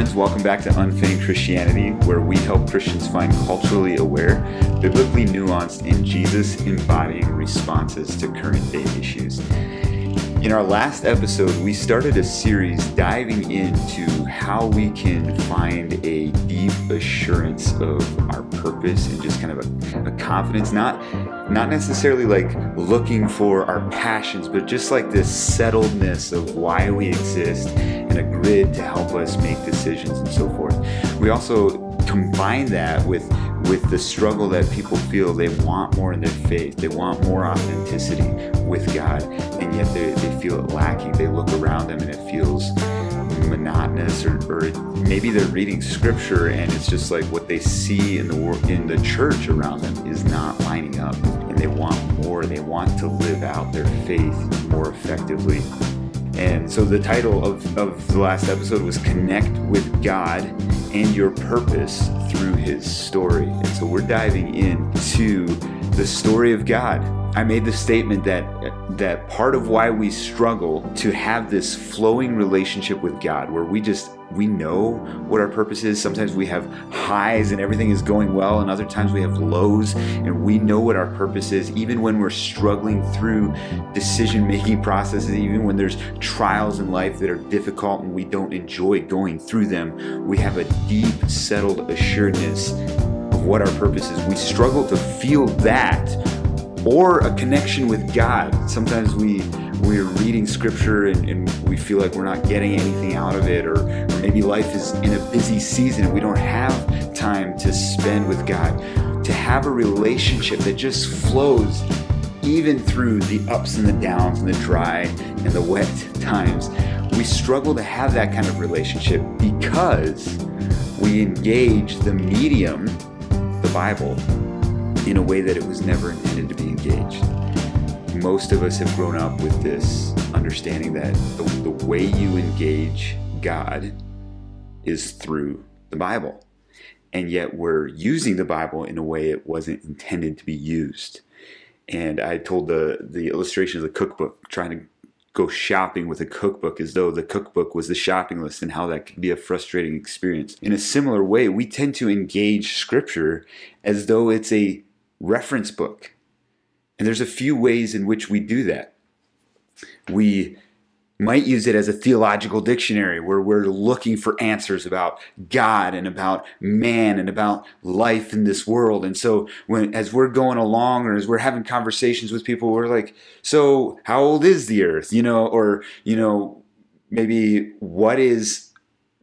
Friends. Welcome back to Unfeigned Christianity, where we help Christians find culturally aware, biblically nuanced, and Jesus embodying responses to current day issues. In our last episode, we started a series diving into how we can find a deep assurance of our purpose and just kind of a, a confidence, not not necessarily like looking for our passions, but just like this settledness of why we exist and a grid to help us make decisions and so forth. We also combine that with with the struggle that people feel. They want more in their faith. They want more authenticity with god and yet they, they feel it lacking. They look around them and it feels monotonous or, or maybe they're reading scripture and it's just like what they see in the world in the church around them is not lining up. And they want more. They want to live out their faith more effectively and so the title of, of the last episode was Connect with God and Your Purpose Through His Story. And so we're diving into the story of God. I made the statement that that part of why we struggle to have this flowing relationship with God where we just we know what our purpose is. Sometimes we have highs and everything is going well, and other times we have lows and we know what our purpose is, even when we're struggling through decision making processes, even when there's trials in life that are difficult and we don't enjoy going through them. We have a deep, settled assuredness what our purpose is. We struggle to feel that or a connection with God. Sometimes we we're reading scripture and, and, we feel like we're not getting anything out of it, or, or maybe life is in a busy season and we don't have time to spend with God. To have a relationship that just flows even through the ups and the downs and the dry and the wet times. We struggle to have that kind of relationship because we engage the medium, the Bible, in a way that it was never intended to be engaged most of us have grown up with this understanding that the, the way you engage God is through the Bible. And yet we're using the Bible in a way it wasn't intended to be used. And I told the, the illustration of the cookbook, trying to go shopping with a cookbook as though the cookbook was the shopping list and how that could be a frustrating experience. In a similar way, we tend to engage scripture as though it's a reference book and there's a few ways in which we do that. We might use it as a theological dictionary where we're looking for answers about God and about man and about life in this world. And so when as we're going along or as we're having conversations with people, we're like, so how old is the earth? You know, or, you know, maybe what is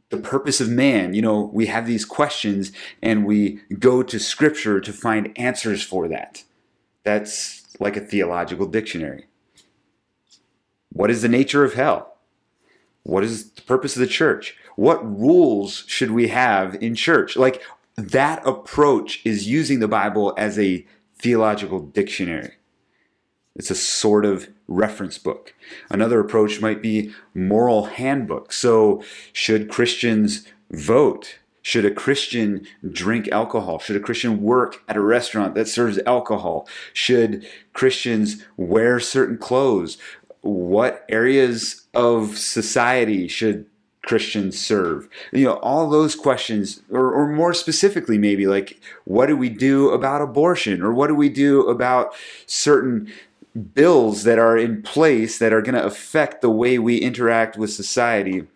the purpose of man? You know, we have these questions and we go to scripture to find answers for that. That's like a theological dictionary. What is the nature of hell? What is the purpose of the church? What rules should we have in church? Like that approach is using the Bible as a theological dictionary. It's a sort of reference book. Another approach might be moral handbook. So, should Christians vote? Should a Christian drink alcohol? Should a Christian work at a restaurant that serves alcohol? Should Christians wear certain clothes? What areas of society should Christians serve? You know, all those questions, or, or more specifically, maybe like what do we do about abortion? Or what do we do about certain bills that are in place that are going to affect the way we interact with society?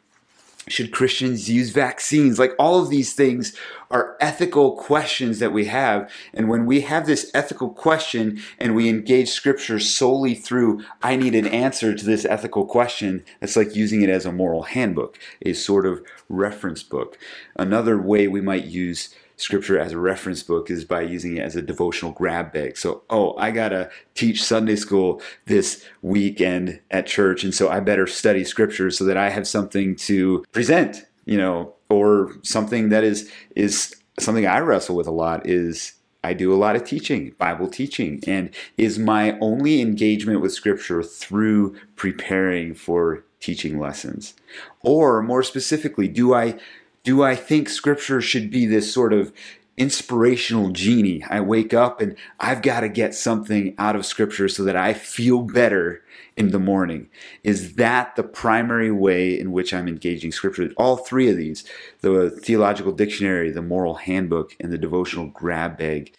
Should Christians use vaccines? Like all of these things are ethical questions that we have. And when we have this ethical question and we engage scripture solely through, I need an answer to this ethical question, it's like using it as a moral handbook, a sort of reference book. Another way we might use scripture as a reference book is by using it as a devotional grab bag. So, oh, I got to teach Sunday school this weekend at church. And so I better study scripture so that I have something to present, you know, or something that is, is something I wrestle with a lot is I do a lot of teaching, Bible teaching, and is my only engagement with scripture through preparing for teaching lessons? Or more specifically, do I do I think scripture should be this sort of inspirational genie. I wake up and I've got to get something out of scripture so that I feel better in the morning. Is that the primary way in which I'm engaging scripture? All three of these the theological dictionary, the moral handbook, and the devotional grab bag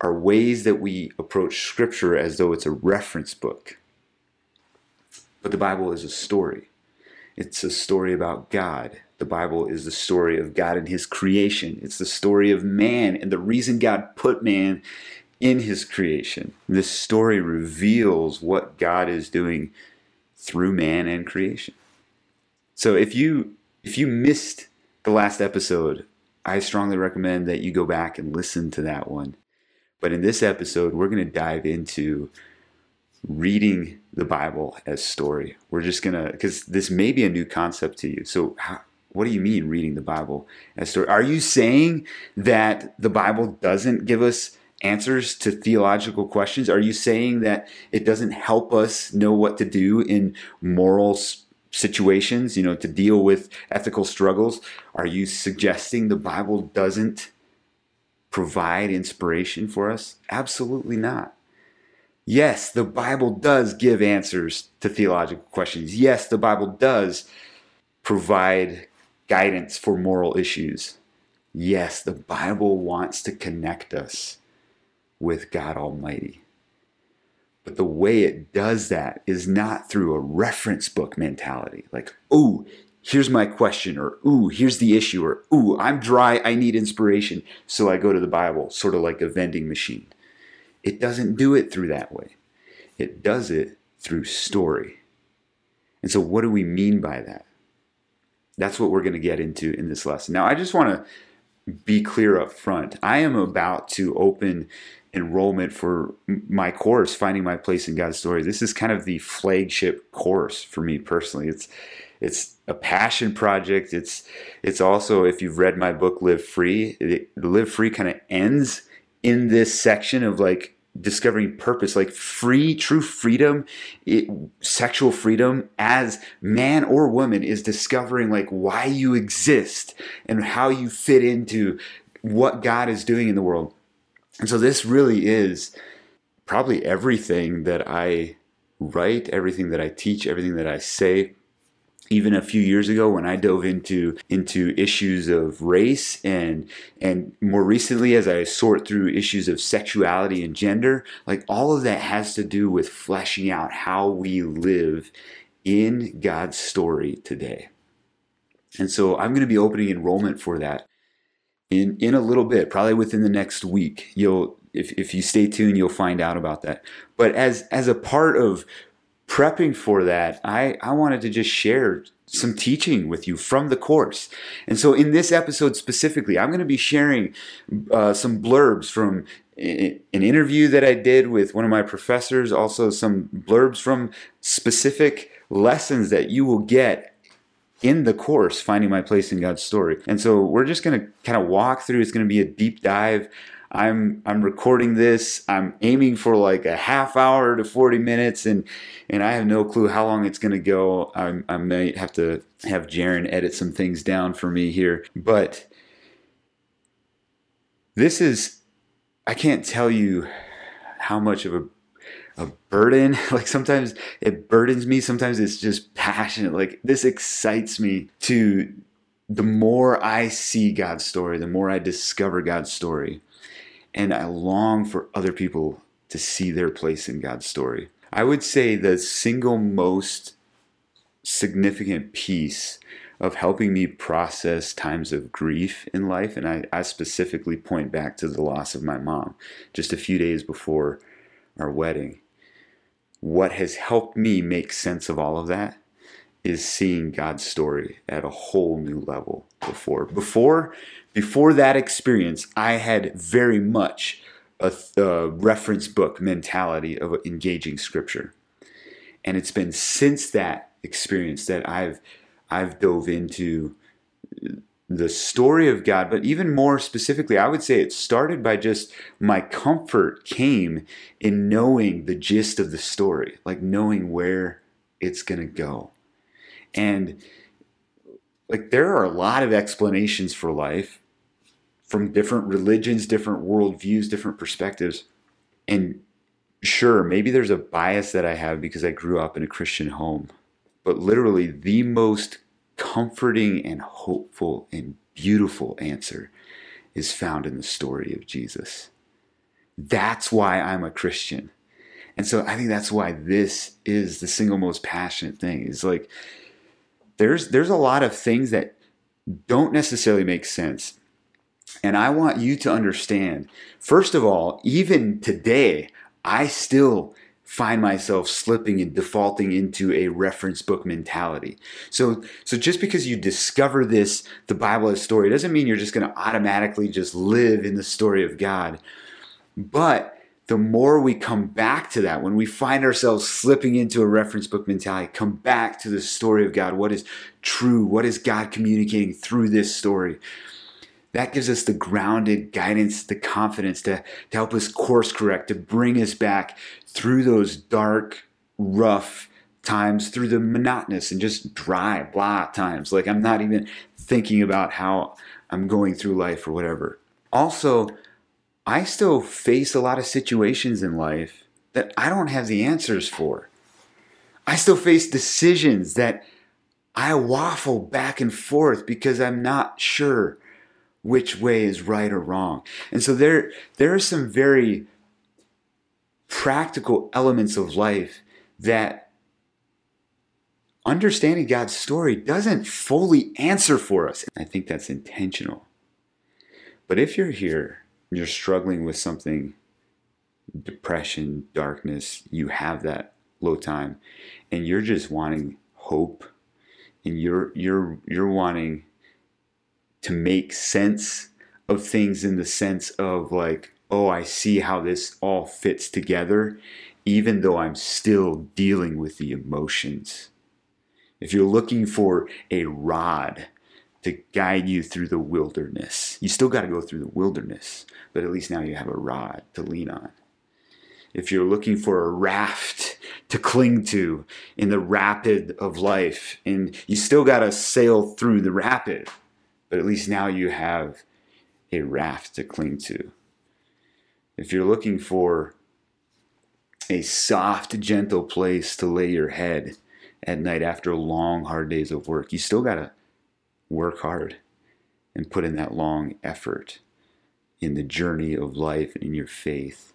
are ways that we approach scripture as though it's a reference book. But the Bible is a story. It's a story about God. The Bible is the story of God and His creation. It's the story of man and the reason God put man in His creation. This story reveals what God is doing through man and creation. So if you if you missed the last episode, I strongly recommend that you go back and listen to that one. But in this episode, we're going to dive into reading the Bible as story. We're just going to, because this may be a new concept to you. So, how, what do you mean reading the Bible as story? Are you saying that the Bible doesn't give us answers to theological questions? Are you saying that it doesn't help us know what to do in moral situations, you know, to deal with ethical struggles? Are you suggesting the Bible doesn't provide inspiration for us? Absolutely not. Yes, the Bible does give answers to theological questions. Yes, the Bible does provide guidance for moral issues. Yes, the Bible wants to connect us with God Almighty. But the way it does that is not through a reference book mentality. Like, oh, here's my question, or ooh, here's the issue, or ooh, I'm dry, I need inspiration, so I go to the Bible, sort of like a vending machine. It doesn't do it through that way, it does it through story. And so, what do we mean by that? That's what we're going to get into in this lesson. Now, I just want to be clear up front. I am about to open enrollment for my course, Finding My Place in God's Story. This is kind of the flagship course for me personally. It's it's a passion project. It's it's also if you've read my book Live Free, it, Live Free kind of ends in this section of like discovering purpose like free true freedom it, sexual freedom as man or woman is discovering like why you exist and how you fit into what god is doing in the world. And so this really is probably everything that i write everything that i teach everything that i say even a few years ago when I dove into into issues of race and and more recently as I sort through issues of sexuality and gender, like all of that has to do with fleshing out how we live in God's story today. And so I'm going to be opening enrollment for that in in a little bit, probably within the next week. You'll if, if you stay tuned, you'll find out about that. But as as a part of prepping for that, I, I wanted to just share some teaching with you from the course. And so, in this episode specifically, I'm going to be sharing uh, some blurbs from an interview that I did with one of my professors, also some blurbs from specific lessons that you will get in the course, Finding My Place in God's Story. And so, we're just going to kind of walk through, it's going to be a deep dive I'm I'm recording this. I'm aiming for like a half hour to 40 minutes, and and I have no clue how long it's to go. I, I might have to have Jaron edit some things down for me here, but this is I can't tell you how much of a a burden. Like sometimes it burdens me. Sometimes it's just passionate. Like this excites me to the more I see God's story, the more I discover God's story and I long for other people to see their place in God's story. I would say the single most significant piece of helping me process times of grief in life, and I, I, specifically point back to the loss of my mom just a few days before our wedding. What has helped me make sense of all of that is seeing God's story at a whole new level before. Before before that experience, I had very much a, a reference book mentality of engaging scripture. And it's been since that experience that I've I've dove into the story of God, but even more specifically, I would say it started by just my comfort came in knowing the gist of the story, like knowing where it's going to go. And like there are a lot of explanations for life from different religions, different worldviews, different perspectives. And sure, maybe there's a bias that I have because I grew up in a Christian home, but literally the most comforting and hopeful and beautiful answer is found in the story of Jesus. That's why I'm a Christian. And so I think that's why this is the single most passionate thing. Is like there's there's a lot of things that don't necessarily make sense. And I want you to understand, first of all, even today, I still find myself slipping and defaulting into a reference book mentality. So so just because you discover this the Bible as story doesn't mean you're just going to automatically just live in the story of God. But the more we come back to that, when we find ourselves slipping into a reference book mentality, come back to the story of God. What is true? What is God communicating through this story? That gives us the grounded guidance, the confidence to, to help us course correct, to bring us back through those dark, rough times, through the monotonous and just dry, blah times. Like I'm not even thinking about how I'm going through life or whatever. Also, I still face a lot of situations in life that I don't have the answers for. I still face decisions that I waffle back and forth because I'm not sure which way is right or wrong. And so there there are some very practical elements of life that understanding God's story doesn't fully answer for us. I think that's intentional. But if you're here you're struggling with something depression darkness you have that low time and you're just wanting hope and you're you're you're wanting to make sense of things in the sense of like oh I see how this all fits together even though I'm still dealing with the emotions if you're looking for a rod to guide you through the wilderness. You still got to go through the wilderness, but at least now you have a rod to lean on. If you're looking for a raft to cling to in the rapid of life, and you still got to sail through the rapid, but at least now you have a raft to cling to. If you're looking for a soft, gentle place to lay your head at night after long, hard days of work, you still got to work hard and put in that long effort in the journey of life and in your faith.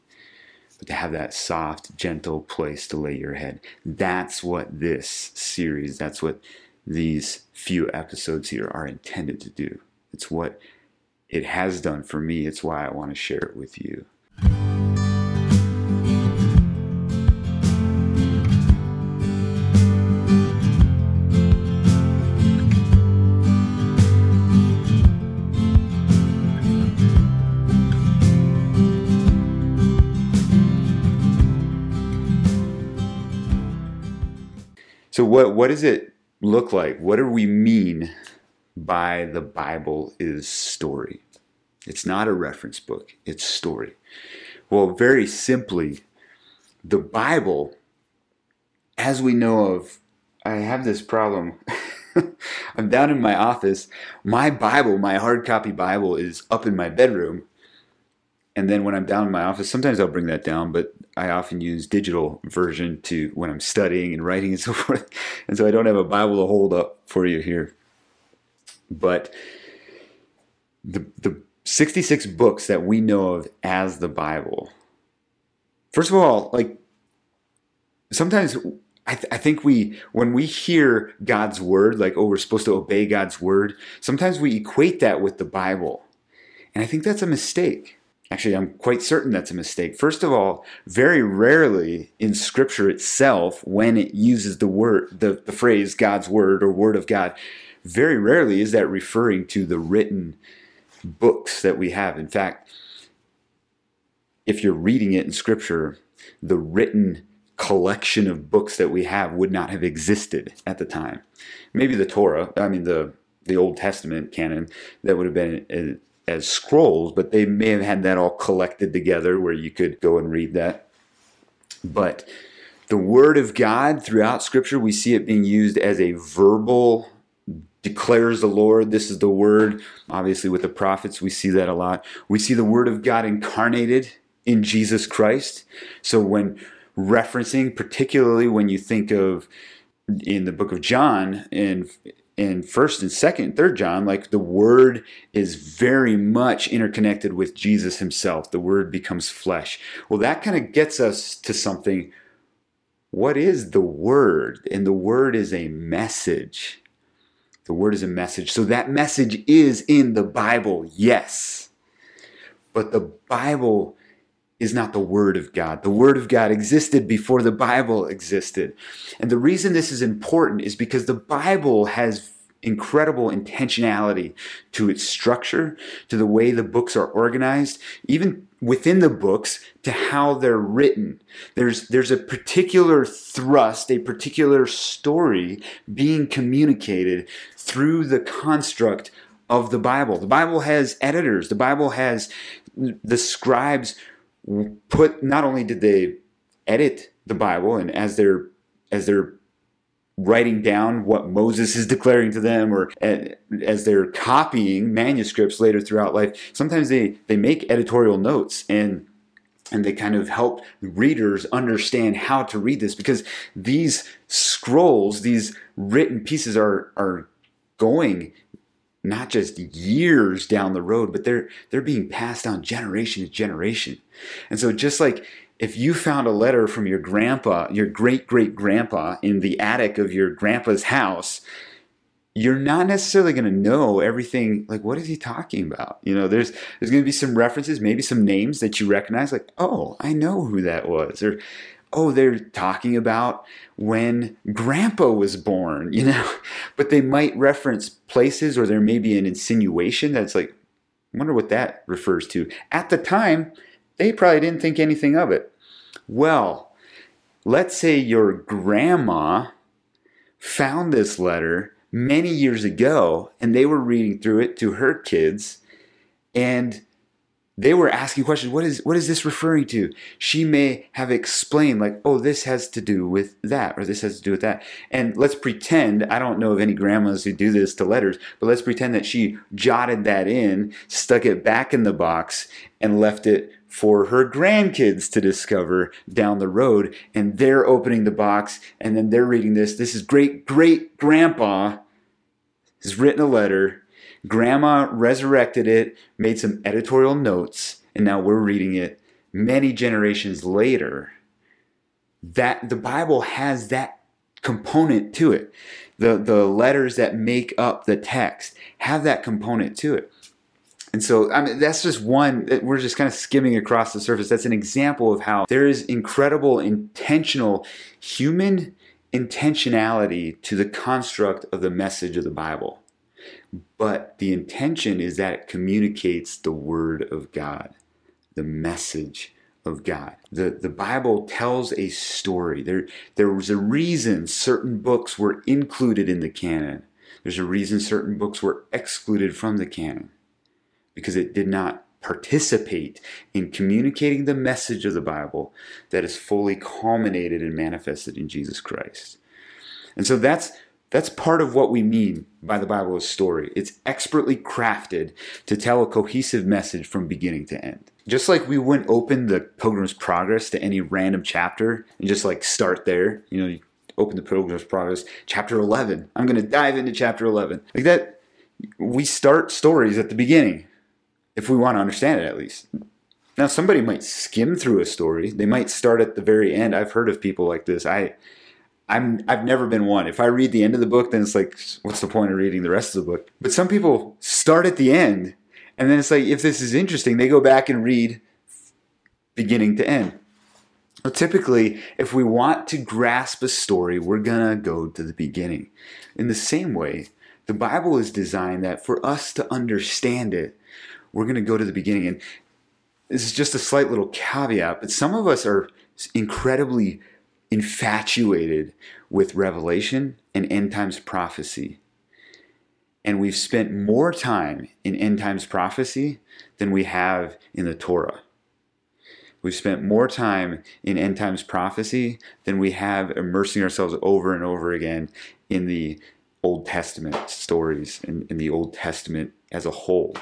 But to have that soft, gentle place to lay your head. That's what this series, that's what these few episodes here are intended to do. It's what it has done for me. It's why I want to share it with you. So what what does it look like? What do we mean by the Bible is story? It's not a reference book, it's story. Well, very simply, the Bible, as we know of, I have this problem. I'm down in my office. My Bible, my hard copy Bible, is up in my bedroom. And then when I'm down in my office, sometimes I'll bring that down, but I often use digital version to when I'm studying and writing and so forth. And so I don't have a Bible to hold up for you here. But the the 66 books that we know of as the Bible. First of all, like sometimes I, th- I, think we, when we hear God's word, like, oh, we're supposed to obey God's word, sometimes we equate that with the Bible. And I think that's a mistake. Actually, I'm quite certain that's a mistake. First of all, very rarely in Scripture itself, when it uses the word, the, the phrase God's word or word of God, very rarely is that referring to the written books that we have. In fact, if you're reading it in Scripture, the written collection of books that we have would not have existed at the time. Maybe the Torah, I mean the the Old Testament canon, that would have been uh, as scrolls, but they may have had that all collected together where you could go and read that. But the Word of God throughout Scripture, we see it being used as a verbal declares the Lord. This is the word. Obviously, with the prophets, we see that a lot. We see the word of God incarnated in Jesus Christ. So when referencing, particularly when you think of in the book of John in in first and second and third john like the word is very much interconnected with jesus himself. The word becomes flesh. Well that kind of gets us to something. What is the word? And the word is a message. The word is a message. So that message is in the bible yes. But the bible is not the Word of God. The Word of God existed before the Bible existed. And the reason this is important is because the Bible has incredible intentionality to its structure, to the way the books are organized, even within the books to how they're written. There's there's a particular thrust, a particular story being communicated through the construct of the Bible. The Bible has editors. The Bible has the scribes put not only did they edit the Bible and as they're as they're writing down what Moses is declaring to them or eh, as they're copying manuscripts later throughout life sometimes they they make editorial notes and and they kind of help readers understand how to read this because these scrolls these written pieces are are going not just years down the road, but they're they're being passed down generation to generation. And so just like if you found a letter from your grandpa, your great great grandpa in the attic of your grandpa's house, you're not necessarily going to know everything like what is he talking about you know there's there's going to be some references maybe some names that you recognize like oh i know who that was or oh, they're talking about when grandpa was born, you know, but they might reference places or there may be an insinuation that's like, I wonder what that refers to. At the time, they probably didn't think anything of it. Well, let's say your grandma found this letter many years ago and they were reading through it to her kids and they were asking questions what is what is this referring to? She may have explained like oh this has to do with that or this has to do with that. And let's pretend i don't know of any grandmas who do this to letters but let's pretend that she jotted that in stuck it back in the box and left it for her grandkids to discover down the road. And they're opening the box and then they're reading this. This is great great grandpa has written a letter Grandma resurrected it, made some editorial notes, and now we're reading it many generations later. That the Bible has that component to it. The, the letters that make up the text have that component to it. And so, I mean, that's just one, uh, we're just kind of skimming across the surface. That's an example of how there is incredible, intentional human intentionality to the construct of the message of the Bible but the intention is that it communicates the Word of God, the message of God. The, the Bible tells a story. There, there was a reason certain books were included in the canon. There's a reason certain books were excluded from the canon because it did not participate in communicating the message of the Bible that is fully culminated and manifested in Jesus Christ. And so that's that's part of what we mean by the Bible as story. It's expertly crafted to tell a cohesive message from beginning to end. Just like we wouldn't open the Pilgrim's Progress to any random chapter and just like start there, you know, you open the Pilgrim's Progress, chapter 11. I'm going to dive into chapter 11. Like that, we start stories at the beginning if we want to understand it at least. Now, somebody might skim through a story. They might start at the very end. I've heard of people like this. I I'm I've never been one. If I read the end of the book, then it's like, what's the point of reading the rest of the book? But some people start at the end, and then it's like, if this is interesting, they go back and read beginning to end. Typically, if we want to grasp a story, we're gonna go to the beginning. In the same way, the Bible is designed that for us to understand it, we're gonna go to the beginning. And this is just a slight little caveat, but some of us are incredibly infatuated with revelation and end times prophecy. And we've spent more time in end times prophecy than we have in the Torah. We've spent more time in end times prophecy than we have immersing ourselves over and over again in the Old Testament stories and in, in the Old Testament as a whole.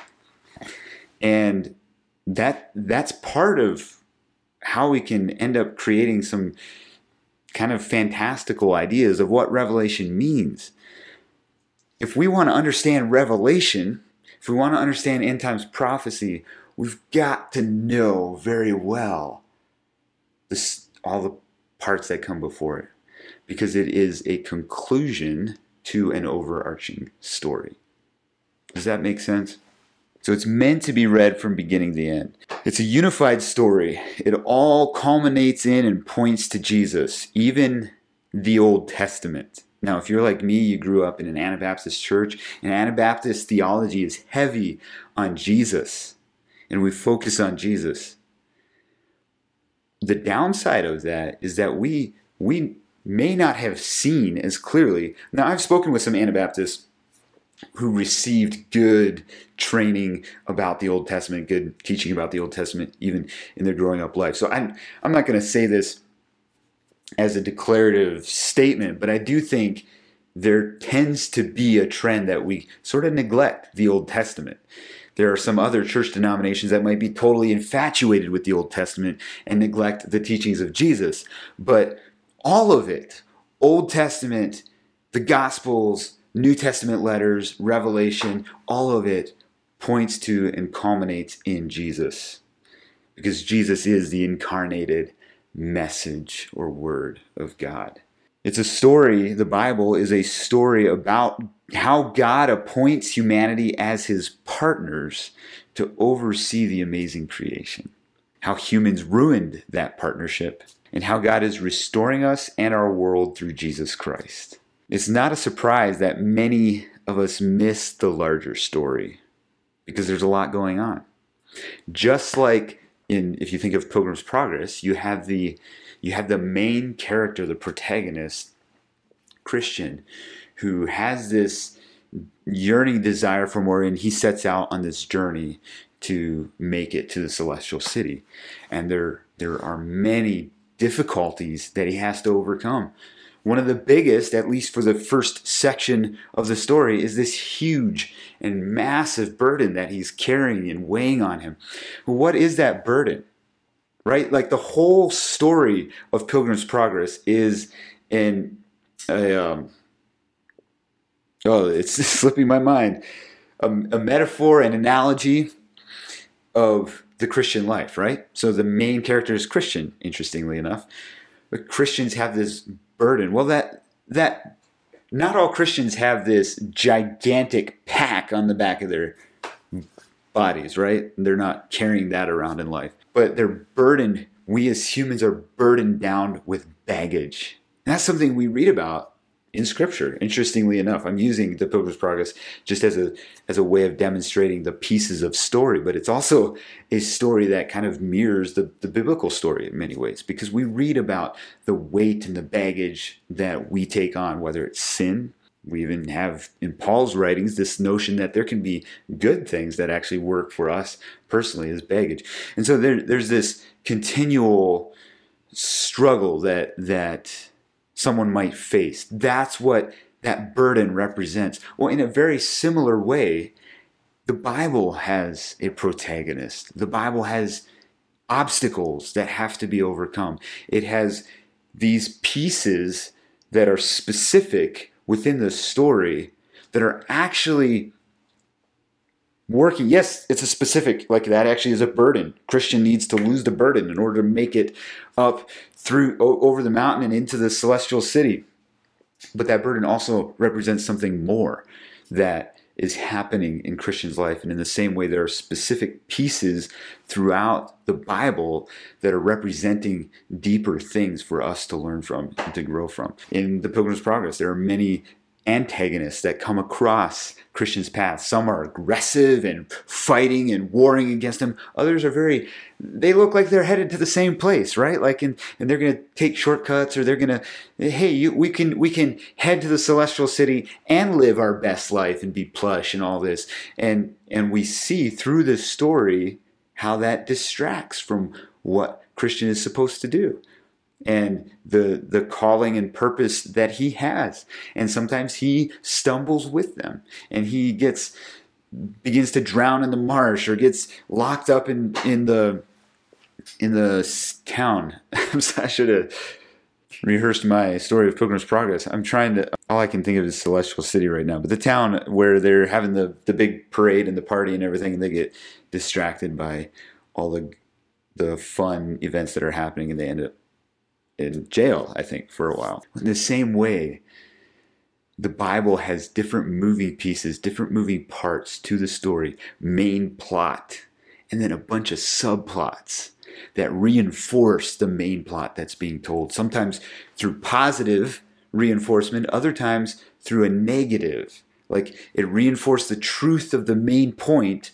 And that that's part of how we can end up creating some kind of fantastical ideas of what revelation means. If we want to understand revelation, if we want to understand end times prophecy, we've got to know very well this, all the parts that come before it because it is a conclusion to an overarching story. Does that make sense? So it's meant to be read from beginning to end. It's a unified story. It all culminates in and points to Jesus, even the Old Testament. Now, if you're like me, you grew up in an Anabaptist church, and Anabaptist theology is heavy on Jesus, and we focus on Jesus. The downside of that is that we we may not have seen as clearly. Now, I've spoken with some Anabaptists who received good training about the Old Testament, good teaching about the Old Testament, even in their growing up life. So I'm, I'm not going to say this as a declarative statement, but I do think there tends to be a trend that we sort of neglect the Old Testament. There are some other church denominations that might be totally infatuated with the Old Testament and neglect the teachings of Jesus. But all of it, Old Testament, the Gospels, New Testament letters, Revelation, all of it points to and culminates in Jesus. Because Jesus is the incarnated message or word of God. It's a story, the Bible is a story about how God appoints humanity as his partners to oversee the amazing creation. How humans ruined that partnership, and how God is restoring us and our world through Jesus Christ. It's not a surprise that many of us miss the larger story because there's a lot going on. Just like in if you think of Pilgrim's Progress, you have the you have the main character, the protagonist, Christian, who has this yearning desire for more and he sets out on this journey to make it to the celestial city. And there there are many difficulties that he has to overcome. One of the biggest, at least for the first section of the story, is this huge and massive burden that he's carrying and weighing on him. What is that burden? Right? Like the whole story of Pilgrim's Progress is in a, um, oh, it's slipping my mind, a, a metaphor and analogy of the Christian life, right? So the main character is Christian, interestingly enough. But Christians have this burden. Well, that that not all Christians have this gigantic pack on the back of their bodies, right? They're not carrying that around in life, but they're burdened. We as humans are burdened down with baggage. And that's something we read about in scripture interestingly enough. I'm using the pilgrim's progress just as a as a way of demonstrating the pieces of story but it's also a story that kind of mirrors the, the biblical story in many ways because we read about the weight and the baggage that we take on whether it's sin. We even have in paul's writings this notion that there can be good things that actually work for us personally as baggage. And so there, there's this continual struggle that that someone might face. That's what that burden represents. Well, in a very similar way, the Bible has a protagonist. The Bible has obstacles that have to be overcome. It has these pieces that are specific within the story that are actually working. Yes, it's a specific, like that actually is a burden. Christian needs to lose the burden in order to make it up through over the mountain and into the celestial city. But that burden also represents something more that is happening in Christian's life. And in the same way, there are specific pieces throughout the Bible that are representing deeper things for us to learn from and to grow from. In the Pilgrim's Progress, there are many antagonists that come across Christian's path. Some are aggressive and fighting and warring against him. Others are very, they look like they're headed to the same place, right? Like, and, and they're going to take shortcuts or they're going to, hey, you, we can, we can head to the celestial city and live our best life and be plush and all this. And, and we see through this story how that distracts from what Christian is supposed to do. And the the calling and purpose that he has. And sometimes he stumbles with them and he gets begins to drown in the marsh or gets locked up in in the in the town. I should have rehearsed my story of pilgrim's progress. I'm trying to all i can think of is celestial city right now but the town where they're having the the big parade and the party and everything and they get distracted by all the the fun events that are happening and they end up in jail, I think, for a while. In the same way, the Bible has different moving pieces, different moving parts to the story, main plot, and then a bunch of subplots that reinforce the main plot that's being told. Sometimes through positive reinforcement, other times through a negative. Like it reinforced the truth of the main point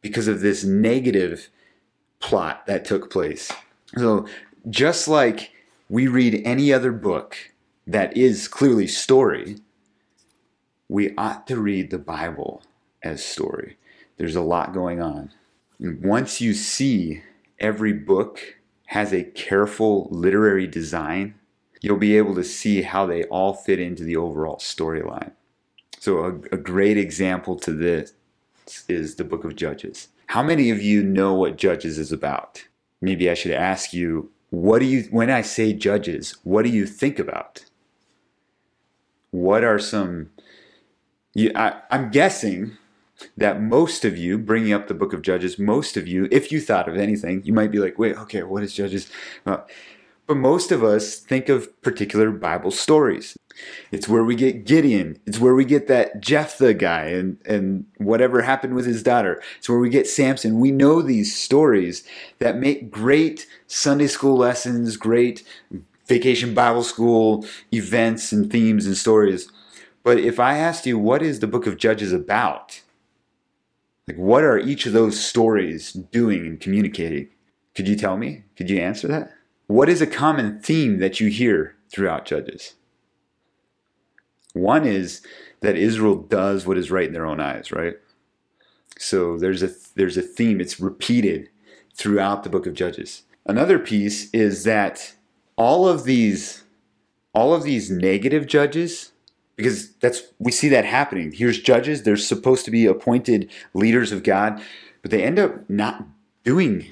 because of this negative plot that took place. So just like we read any other book that is clearly story, we ought to read the Bible as story. There's a lot going on. And once you see every book has a careful literary design, you'll be able to see how they all fit into the overall storyline. So, a, a, great example to this is the book of Judges. How many of you know what Judges is about? Maybe I should ask you what do you when i say judges what do you think about? What are some you, I, i'm guessing that most of you bringing up the book of judges most of you if you thought of anything you might be like wait okay what is judges? Well, but most of us think of particular bible stories it's where we get Gideon. It's where we get that Jephthah guy and, and whatever happened with his daughter. It's where we get Samson. We know these stories that make great Sunday school lessons, great vacation Bible school events and themes and stories. But if I asked you, what is the book of Judges about? Like, what are each of those stories doing and communicating? Could you tell me? Could you answer that? What is a common theme that you hear throughout Judges? One is that Israel does what is right in their own eyes, right? So there's a there's a theme. It's repeated throughout the book of Judges. Another piece is that all of these all of these negative judges because that's we see that happening. Here's judges, they're supposed to be appointed leaders of God, but they end up not doing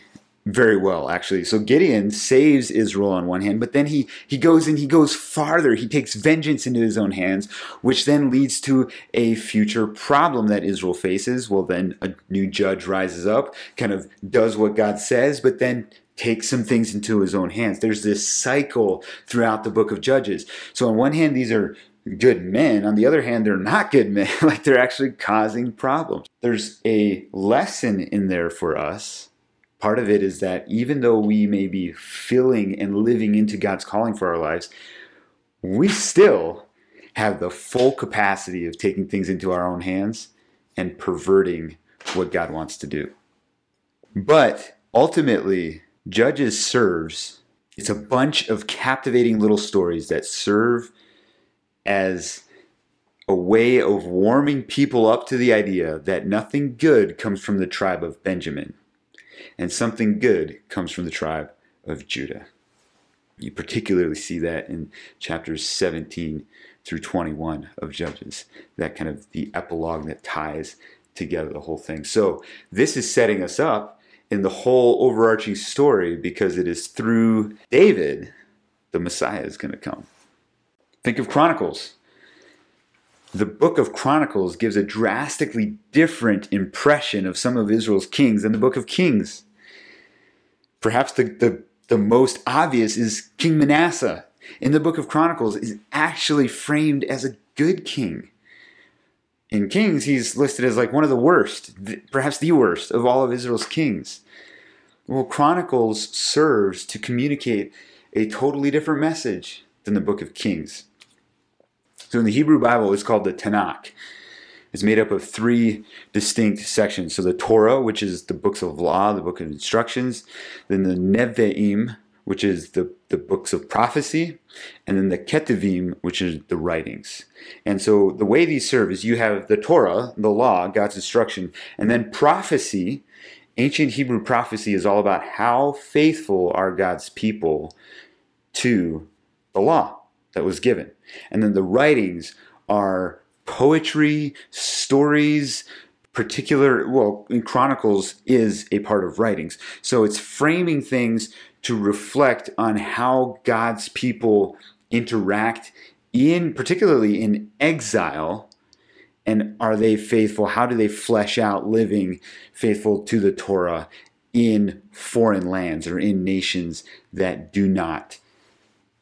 very well actually so gideon saves israel on one hand but then he he goes and he goes farther he takes vengeance into his own hands which then leads to a future problem that israel faces well then a new judge rises up kind of does what god says but then takes some things into his own hands there's this cycle throughout the book of judges so on one hand these are good men. On the other hand, they're not good men. like they're actually causing problems. There's a lesson in there for us part of it is that even though we may be filling and living into God's calling for our lives, we still have the full capacity of taking things into our own hands and perverting what God wants to do. But ultimately, Judges serves, it's a bunch of captivating little stories that serve as a way of warming people up to the idea that nothing good comes from the tribe of Benjamin and something good comes from the tribe of Judah. You particularly see that in chapters 17 through 21 of Judges, that kind of the epilogue that ties together the whole thing. So, this is setting us up in the whole overarching story because it is through David the Messiah is going to come. Think of Chronicles. The book of Chronicles gives a drastically different impression of some of Israel's kings than the book of Kings. Perhaps the, the, the most obvious is King Manasseh in the book of Chronicles is actually framed as a good king. In Kings, he's listed as like one of the worst, perhaps the worst of all of Israel's kings. Well, Chronicles serves to communicate a totally different message than the book of Kings. So in the Hebrew Bible, it's called the Tanakh. It's made up of three distinct sections. So the Torah, which is the books of law, the book of instructions, then the Nevi'im, which is the, the books of prophecy, and then the Ketuvim, which is the writings. And so the way these serve is you have the Torah, the law, God's instruction, and then prophecy. Ancient Hebrew prophecy is all about how faithful are God's people to the law that was given. And then the writings are poetry, stories, particular, well, Chronicles is a part of writings. So it's framing things to reflect on how God's people interact in, particularly in exile. And are they faithful? How do they flesh out living faithful to the Torah in foreign lands or in nations that do not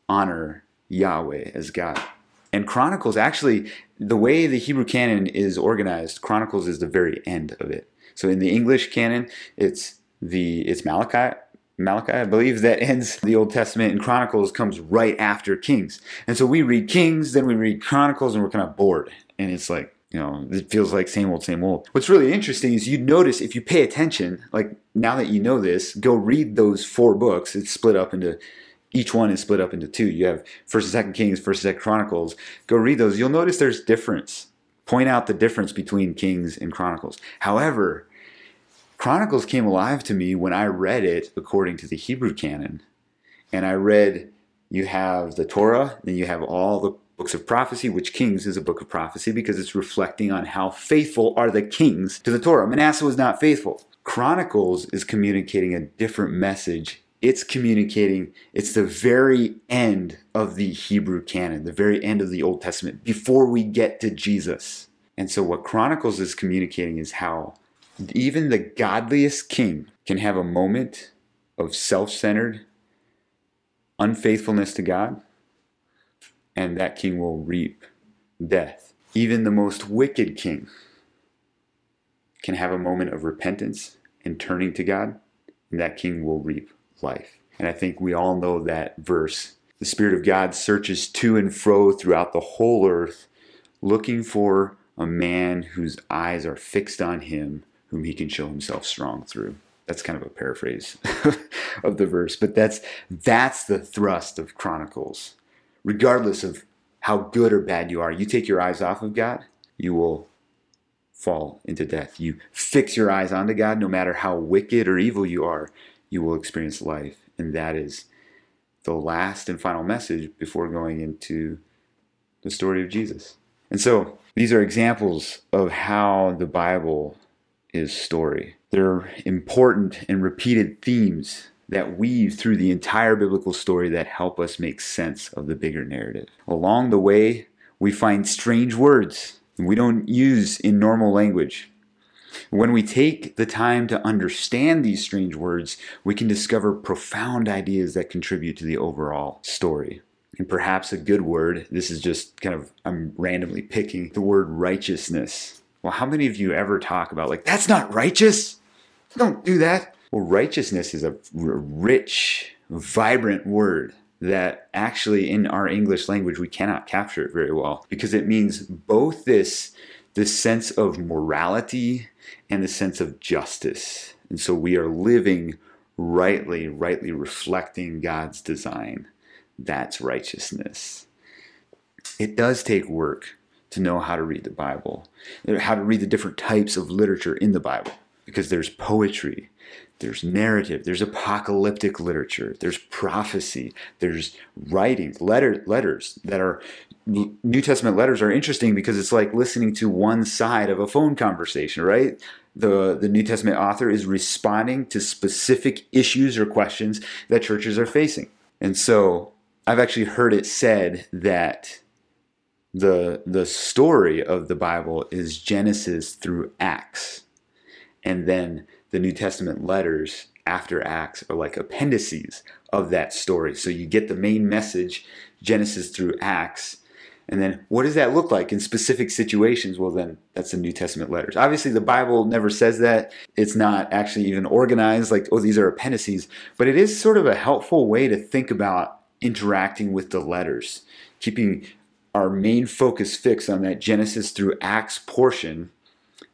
honor Yahweh as God? And Chronicles actually, the way the Hebrew canon is organized, Chronicles is the very end of it. So in the English canon, it's the it's Malachi, Malachi, I believe, that ends the Old Testament, and Chronicles comes right after Kings. And so we read Kings, then we read Chronicles, and we're kind of bored. And it's like, you know, it feels like same old, same old. What's really interesting is you notice if you pay attention, like now that you know this, go read those four books. It's split up into each one is split up into two. You have First and Second Kings, First and Second Chronicles. Go read those. You'll notice there's difference. Point out the difference between Kings and Chronicles. However, Chronicles came alive to me when I read it according to the Hebrew canon. And I read you have the Torah, then you have all the books of prophecy, which Kings is a book of prophecy because it's reflecting on how faithful are the kings to the Torah. Manasseh was not faithful. Chronicles is communicating a different message it's communicating, it's the very end of the Hebrew canon, the very end of the Old Testament, before we get to Jesus. And so, what Chronicles is communicating is how even the godliest king can have a moment of self centered unfaithfulness to God, and that king will reap death. Even the most wicked king can have a moment of repentance and turning to God, and that king will reap life. And I think we all know that verse. The Spirit of God searches to and fro throughout the whole earth, looking for a man whose eyes are fixed on him, whom he can show himself strong through. That's kind of a paraphrase of the verse, but that's that's the thrust of Chronicles. Regardless of how good or bad you are, you take your eyes off of God, you will fall into death. You fix your eyes onto God no matter how wicked or evil you are, you will experience life. And that is the last and final message before going into the story of Jesus. And so these are examples of how the Bible is story. They're important and repeated themes that weave through the entire biblical story that help us make sense of the bigger narrative. Along the way, we find strange words we don't use in normal language. When we take the time to understand these strange words, we can discover profound ideas that contribute to the overall story. And perhaps a good word, this is just kind of, I'm randomly picking the word righteousness. Well, how many of you ever talk about, like, that's not righteous? Don't do that. Well, righteousness is a rich, vibrant word that actually in our English language we cannot capture it very well because it means both this this sense of morality and the sense of justice. And so we are living rightly, rightly reflecting God's design. That's righteousness. It does take work to know how to read the Bible, how to read the different types of literature in the Bible, because there's poetry, there's narrative, there's apocalyptic literature, there's prophecy, there's writings, letter, letters that are New Testament letters are interesting because it's like listening to one side of a phone conversation, right? The, the New Testament author is responding to specific issues or questions that churches are facing. And so I've actually heard it said that the, the story of the Bible is Genesis through Acts. And then the New Testament letters after Acts are like appendices of that story. So you get the main message, Genesis through Acts, and then what does that look like in specific situations? Well, then that's the New Testament letters. Obviously, the Bible never says that. It's not actually even organized like, oh, these are appendices, but it is sort of a helpful way to think about interacting with the letters, keeping our main focus fixed on that Genesis through Acts portion.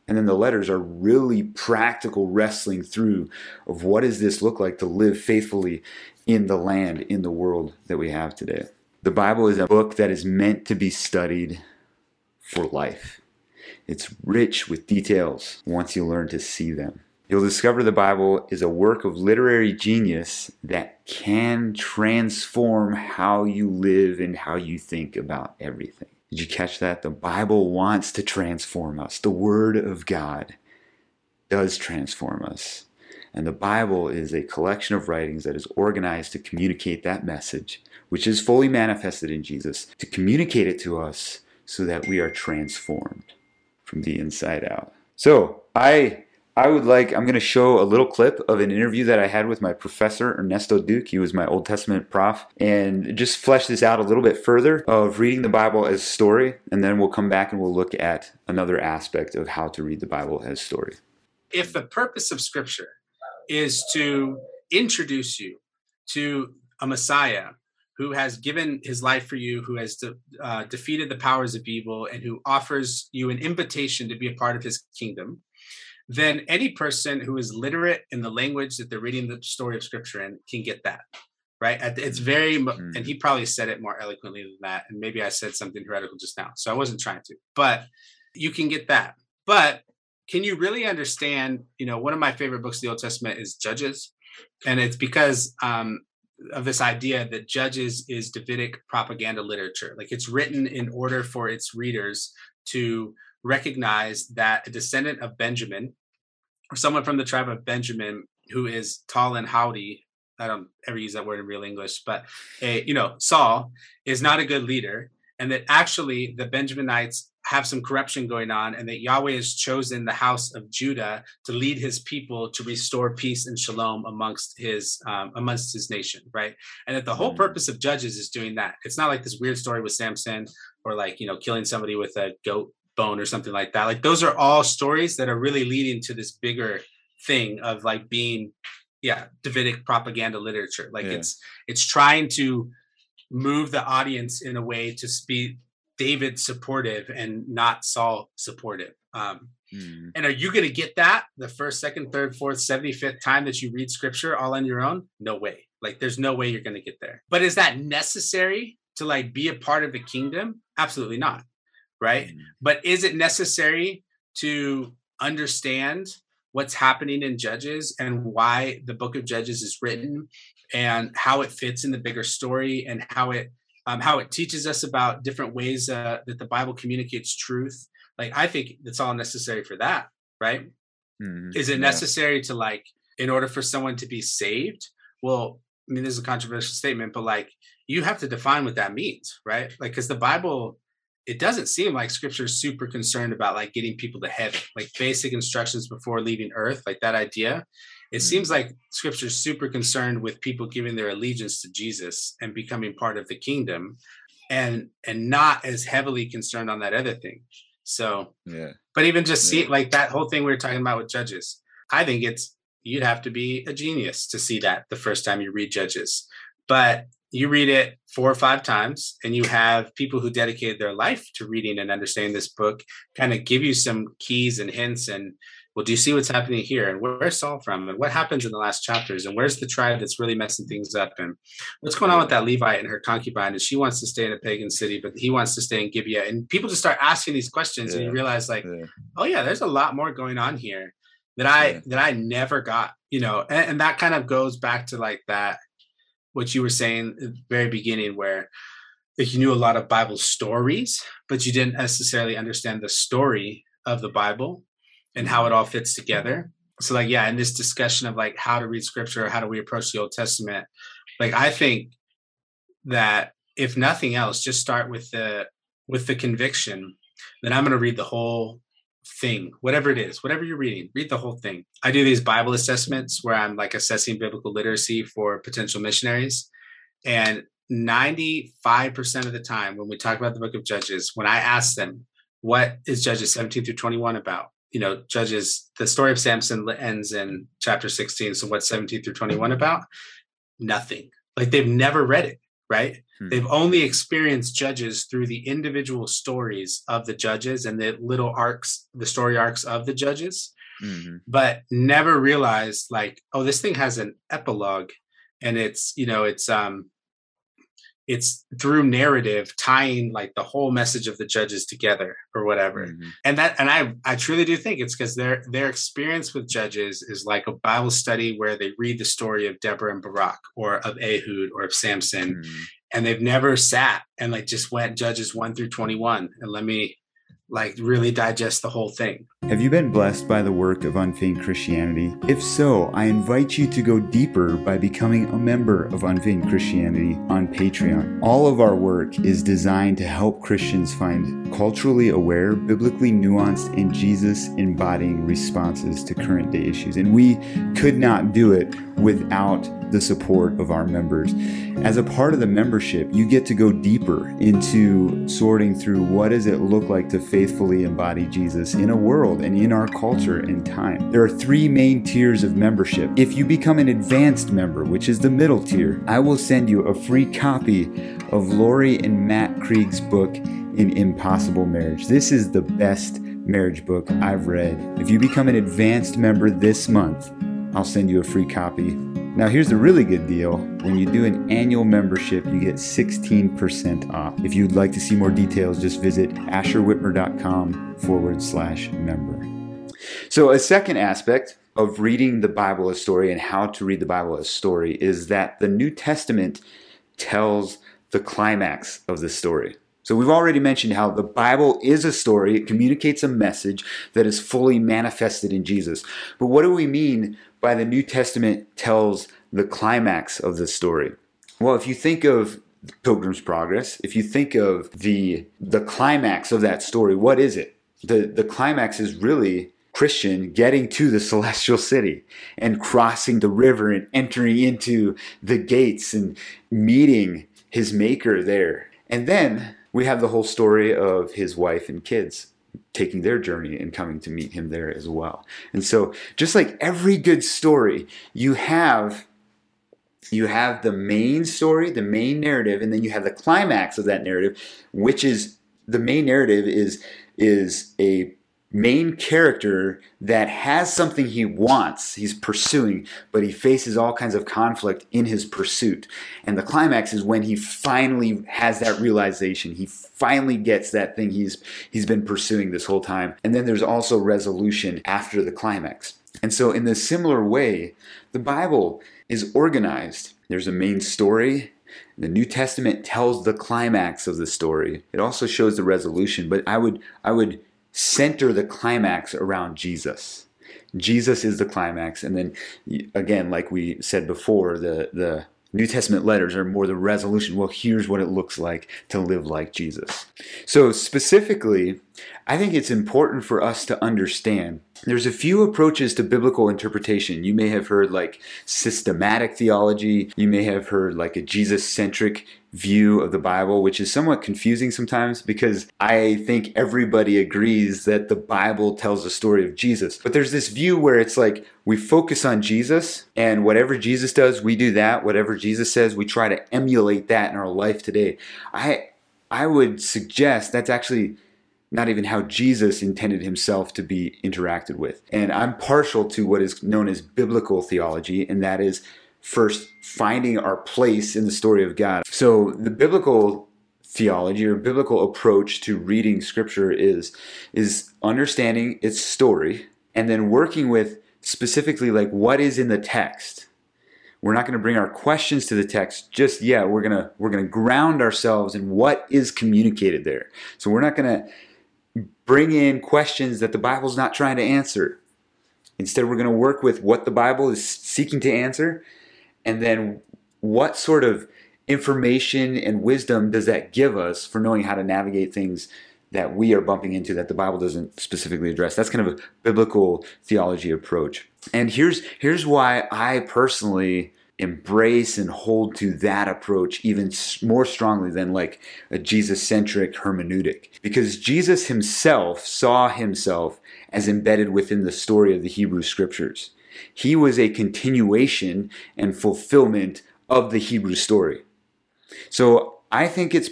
And then the letters are really practical wrestling through of what does this look like to live faithfully in the land, in the world that we have today. The Bible is a book that is meant to be studied for life. It's rich with details once you learn to see them. You'll discover the Bible is a work of literary genius that can transform how you live and how you think about everything. Did you catch that? The Bible wants to transform us. The Word of God does transform us. And the Bible is a collection of writings that is organized to communicate that message, which is fully manifested in Jesus, to communicate it to us so that we are transformed from the inside out. So, I I would like, I'm going to show a little clip of an interview that I had with my professor, Ernesto Duke. He was my Old Testament prof, and just flesh this out a little bit further of reading the Bible as story. And then we'll come back and we'll look at another aspect of how to read the Bible as story. If the purpose of Scripture is to introduce you to a Messiah who has given his life for you, who has de- uh, defeated the powers of evil, and who offers you an invitation to be a part of his kingdom, then any person who is literate in the language that they're reading the story of scripture in can get that right it's very mm-hmm. and he probably said it more eloquently than that and maybe i said something heretical just now so i wasn't trying to but you can get that but can you really understand you know one of my favorite books of the old testament is judges and it's because um, of this idea that judges is davidic propaganda literature. Like it's written in order for its readers to recognize that a descendant of Benjamin, or someone from the tribe of Benjamin who is tall and howdy, I don't ever use that word in real English, but a, you know, Saul is not a good leader, and that actually the Benjaminites have some corruption going on, and that Yahweh has chosen the house of Judah to lead His people to restore peace and shalom amongst His um, amongst His nation, right? And that the whole mm. purpose of Judges is doing that. It's not like this weird story with Samson or like you know killing somebody with a goat bone or something like that like those are all stories that are really leading to this bigger thing of like being yeah davidic propaganda literature like yeah. it's it's trying to move the audience in a way to be david supportive and not saul supportive um mm. and are you going to get that the first second third fourth 75th time that you read scripture all on your own no way like there's no way you're going to get there but is that necessary to like be a part of the kingdom absolutely not right? Mm-hmm. But is it necessary to understand what's happening in Judges and why the book of Judges is written and how it fits in the bigger story and how it um, how it teaches us about different ways uh, that the Bible communicates truth. Like I think it's all necessary for that, right? Mm-hmm. Is it necessary to like in order for someone to be saved? Well, I mean, this is a controversial statement, but like you have to define what that means, right? Like, because the Bible it doesn't seem like scripture is super concerned about like getting people to heaven, like basic instructions before leaving earth, like that idea. It mm-hmm. seems like scripture is super concerned with people giving their allegiance to Jesus and becoming part of the kingdom and and not as heavily concerned on that other thing. So yeah. But even just yeah. see like that whole thing we were talking about with judges. I think it's you'd have to be a genius to see that the first time you read Judges. But you read it four or five times and you have people who dedicated their life to reading and understanding this book kind of give you some keys and hints and well do you see what's happening here? And where's saul from? And what happens in the last chapters? And where's the tribe that's really messing things up? And what's going on with that levite and her concubine? And she wants to stay in a pagan city but he wants to stay in gibeah. And people just start asking these questions yeah. and you realize like yeah. oh yeah there's a lot more going on here that i yeah. that i never got you know? And, and that kind of goes back to like that what you were saying at the very beginning, where like you knew a lot of Bible stories, but you didn't necessarily understand the story of the Bible and how it all fits together. So, like, yeah, in this discussion of like how to read scripture, how do we approach the Old Testament, like I think that if nothing else, just start with the with the conviction that I'm going to read the whole thing, whatever it is, whatever you're reading, read the whole thing. I do these Bible assessments where I'm like assessing biblical literacy for potential missionaries. And 95% of the time, when we talk about the book of Judges, when I ask them, what is Judges 17 through 21 about? You know, Judges, the story of Samson ends in chapter 16. So what's 17 through 21 about? Nothing. Like they've never read it right? Hmm. They've only experienced judges through the individual stories of the judges and the little arcs, the story arcs of the judges, mm-hmm. but never realized like, oh, this thing has an epilogue and it's, you know, it's um it's through narrative tying like the whole message of the judges together or whatever mm-hmm. and that and i i truly do think it's because their their experience with judges is like a bible study where they read the story of deborah and barak or of ehud or of samson mm-hmm. and they've never sat and like just went judges 1 through 21 and let me like really digest the whole thing. Have you been blessed by the work of Unfeigned Christianity? If so, I invite you to go deeper by becoming a member of Unfeigned Christianity on Patreon. All of our work is designed to help Christians find culturally aware, biblically nuanced, and Jesus embodying responses to current day issues. And we could not do it without the support of our members. As a part of the membership, you get to go deeper into sorting through what does it look like to faithfully embody Jesus in a world and in our culture and time. There are three main tiers of membership. If you become an advanced member, which is the middle tier, I will send you a free copy of Laurie and Matt Krieg's book An Impossible Marriage. This is the best marriage book I've read. If you become an advanced member this month, I'll send you a free copy now, here's the really good deal. When you do an annual membership, you get 16% off. If you'd like to see more details, just visit asherwitmer.com forward slash member. So, a second aspect of reading the Bible as story and how to read the Bible as story is that the New Testament tells the climax of the story. So we've already mentioned how the Bible is a story. It communicates a message that is fully manifested in Jesus. But what do we mean by the New Testament tells the climax of the story? Well, if you think of Pilgrim's Progress, if you think of the the climax of that story, what is it? The the climax is really Christian getting to the celestial city and crossing the river and entering into the gates and meeting his maker there. And then we have the whole story of his wife and kids taking their journey and coming to meet him there as well. And so just like every good story, you have you have the main story, the main narrative, and then you have the climax of that narrative, which is the main narrative is is a main character that has something he wants, he's pursuing, but he faces all kinds of conflict in his pursuit. And the climax is when he finally has that realization. He finally gets that thing he's he's been pursuing this whole time. And then there's also resolution after the climax. And so in a similar way, the Bible is organized. There's a main story, the New Testament tells the climax of the story. It also shows the resolution, but I would I would center the climax around Jesus. Jesus is the climax, and then again, like we said before, the the New Testament letters are more the resolution. Well, here's what it looks like to live like Jesus. So, specifically, I think it's important for us to understand there's a few approaches to biblical interpretation. You may have heard like systematic theology, you may have heard like a Jesus centric view of the Bible, which is somewhat confusing sometimes because I think everybody agrees that the Bible tells the story of Jesus. But there's this view where it's like we focus on Jesus and whatever Jesus does, we do that. Whatever Jesus says, we try to emulate that in our life today. I I would suggest that's actually not even how Jesus intended himself to be interacted with. And I'm partial to what is known as biblical theology, and that is first finding our place in the story of God. So the biblical theology or biblical approach to reading scripture is is understanding its story and then working with specifically like what is in the text. We're not going to bring our questions to the text just yet. We're going to we're going to ground ourselves in what is communicated there. So we're not going to bring in questions that the bible's not trying to answer. Instead we're going to work with what the bible is seeking to answer and then what sort of information and wisdom does that give us for knowing how to navigate things that we are bumping into that the Bible doesn't specifically address? That's kind of a biblical theology approach. And here's here's why I personally embrace and hold to that approach even more strongly than like a Jesus centric hermeneutic. Because Jesus himself saw himself as embedded within the story of the Hebrew scriptures. He was a continuation and fulfillment of the Hebrew story. So I think it's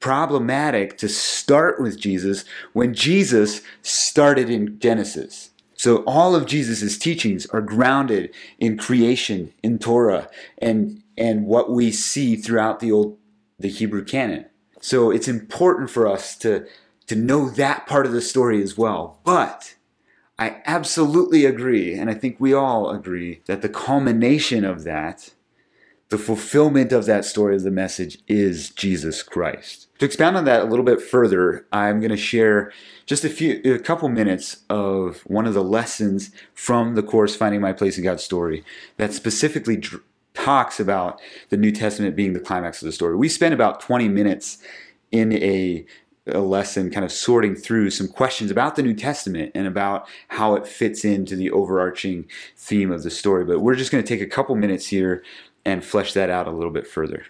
problematic to start with Jesus when Jesus started in Genesis. So all of Jesus' teachings are grounded in creation, in Torah, and, and what we see throughout the Old the Hebrew canon. So it's important for us to, to know that part of the story as well. But I absolutely agree, and I think we all agree, that the culmination of that, the fulfillment of that story of the message is Jesus Christ. To expound on that a little bit further, I'm going to share just a few, a couple minutes of one of the lessons from the course Finding My Place in God's Story that specifically dr- talks about the New Testament being the climax of the story. We spent about 20 minutes in a a lesson kind of sorting through some questions about the New Testament and about how it fits into the overarching theme of the story. But we're just going to take a couple minutes here and flesh that out a little bit further.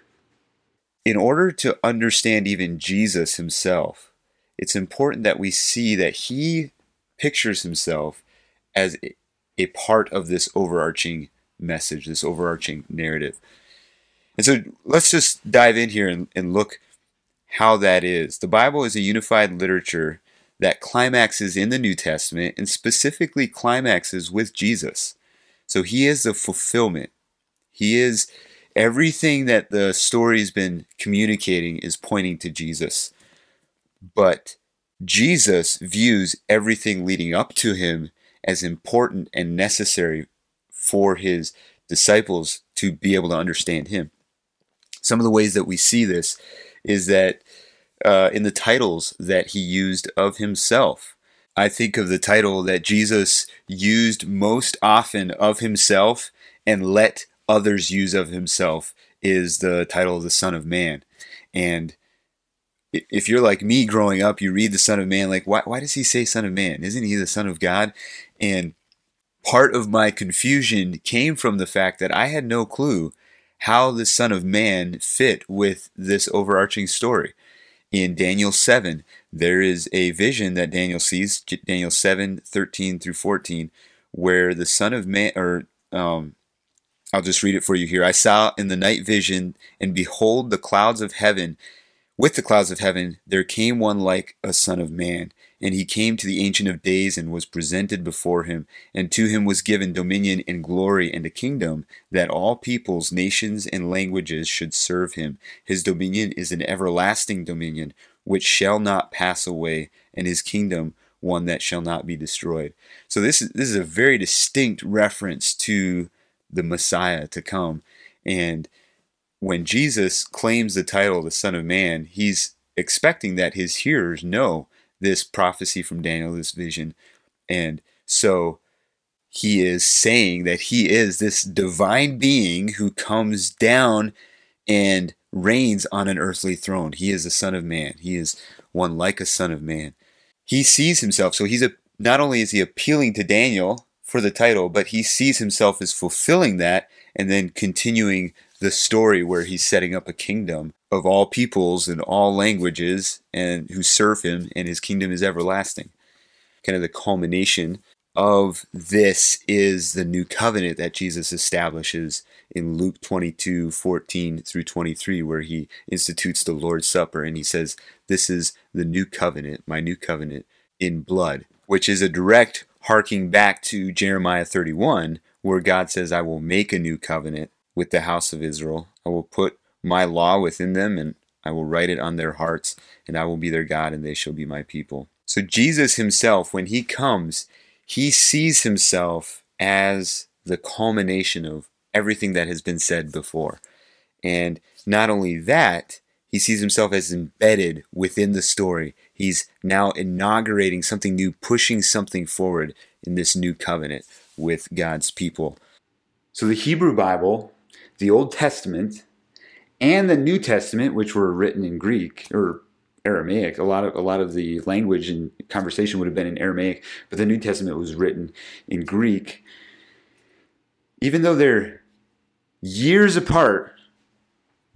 In order to understand even Jesus himself, it's important that we see that he pictures himself as a part of this overarching message, this overarching narrative. And so let's just dive in here and, and look how that is. The Bible is a unified literature that climaxes in the New Testament and specifically climaxes with Jesus. So he is the fulfillment. He is everything that the story's been communicating is pointing to Jesus. But Jesus views everything leading up to him as important and necessary for his disciples to be able to understand him. Some of the ways that we see this is that uh, in the titles that he used of himself. I think of the title that Jesus used most often of himself and let others use of himself is the title of the Son of Man. And if you're like me growing up, you read the Son of Man, like, why, why does he say Son of Man? Isn't he the Son of God? And part of my confusion came from the fact that I had no clue how the Son of Man fit with this overarching story. In Daniel 7, there is a vision that Daniel sees, Daniel 7, 13 through 14, where the Son of Man, or um, I'll just read it for you here. I saw in the night vision, and behold, the clouds of heaven. With the clouds of heaven, there came one like a Son of Man. And he came to the Ancient of Days and was presented before him. And to him was given dominion and glory and a kingdom, that all peoples, nations, and languages should serve him. His dominion is an everlasting dominion, which shall not pass away, and his kingdom one that shall not be destroyed. So this is this is a very distinct reference to the Messiah to come. And when Jesus claims the title the Son of Man, he's expecting that his hearers know this prophecy from Daniel, this vision. And so he is saying that he is this divine being who comes down and reigns on an earthly throne. He is the Son of Man. He is one like a Son of Man. He sees himself. So he's a, not only is he appealing to Daniel for the title, but he sees himself as fulfilling that and then continuing the story where he's setting up a kingdom of all peoples and all languages and who serve him and his kingdom is everlasting kind of the culmination of this is the new covenant that jesus establishes in luke 22 14 through 23 where he institutes the lord's supper and he says this is the new covenant my new covenant in blood which is a direct harking back to jeremiah 31 where god says i will make a new covenant with the house of Israel. I will put my law within them, and I will write it on their hearts, and I will be their God, and they shall be my people. So, Jesus himself, when he comes, he sees himself as the culmination of everything that has been said before. And not only that, he sees himself as embedded within the story. He's now inaugurating something new, pushing something forward in this new covenant with God's people. So the Hebrew Bible the Old Testament and the New Testament, which were written in Greek or Aramaic. A lot of a lot of the language and conversation would have been in Aramaic, but the New Testament was written in Greek. Even though they're years apart,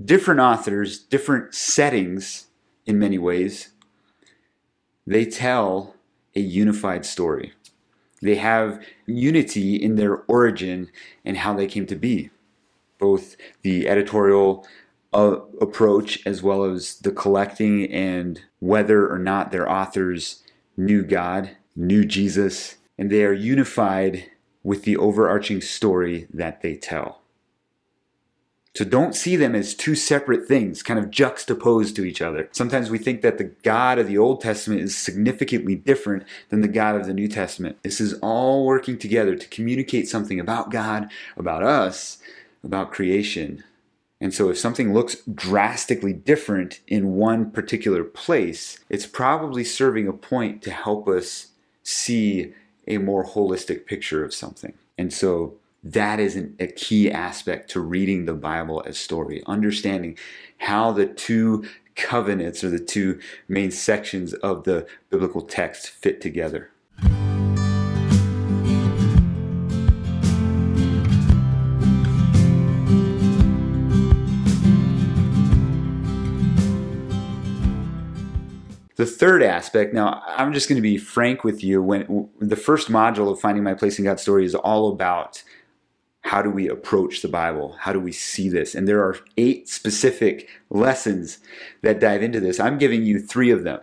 different authors, different settings in many ways, they tell a unified story. They have unity in their origin and how they came to be both the editorial uh, approach as well as the collecting and whether or not their authors knew God, knew Jesus, and they are unified with the overarching story that they tell. So don't see them as two separate things, kind of juxtaposed to each other. Sometimes we think that the God of the Old Testament is significantly different than the God of the New Testament. This is all working together to communicate something about God, about us, about creation. And so if something looks drastically different in one particular place, it's probably serving a point to help us see a more holistic picture of something. And so that is an, a key aspect to reading the Bible as story, understanding how the two covenants or the two main sections of the biblical text fit together. The third aspect, now I'm just going to be frank with you. When the first module of Finding My Place in God's Story is all about how do we approach the Bible? How do we see this? And there are eight specific lessons that dive into this. I'm giving you three of them.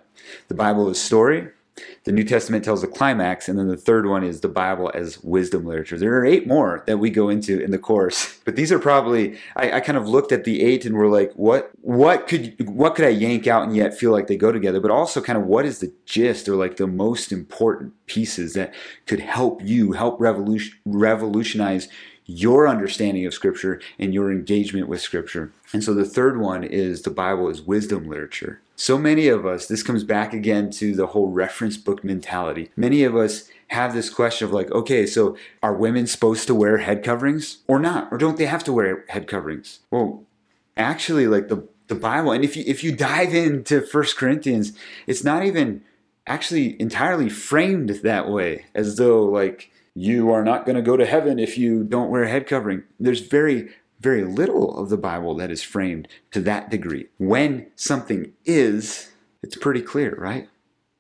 The Bible is story, the New Testament tells the climax, and then the third one is the Bible as wisdom literature. There are eight more that we go into in the course, but these are probably I, I, kind of looked at the eight and were like, what what could what could I yank out and yet feel like they go together? But also kind of what is the gist or like the most important pieces that could help you help revolution revolutionize your understanding of Scripture and your engagement with Scripture. And so the third one is the Bible is wisdom literature. So many of us, this comes back again to the whole reference book mentality. Many of us have this question of like, okay, so are women supposed to wear head coverings or not? Or don't they have to wear head coverings? Well, actually, like the, the Bible, and if you if you dive into First Corinthians, it's not even actually entirely framed that way, as though like you are not going to go to heaven if you don't wear a head covering. There's very, very little of the Bible that is framed to that degree. When something is, it's pretty clear, right?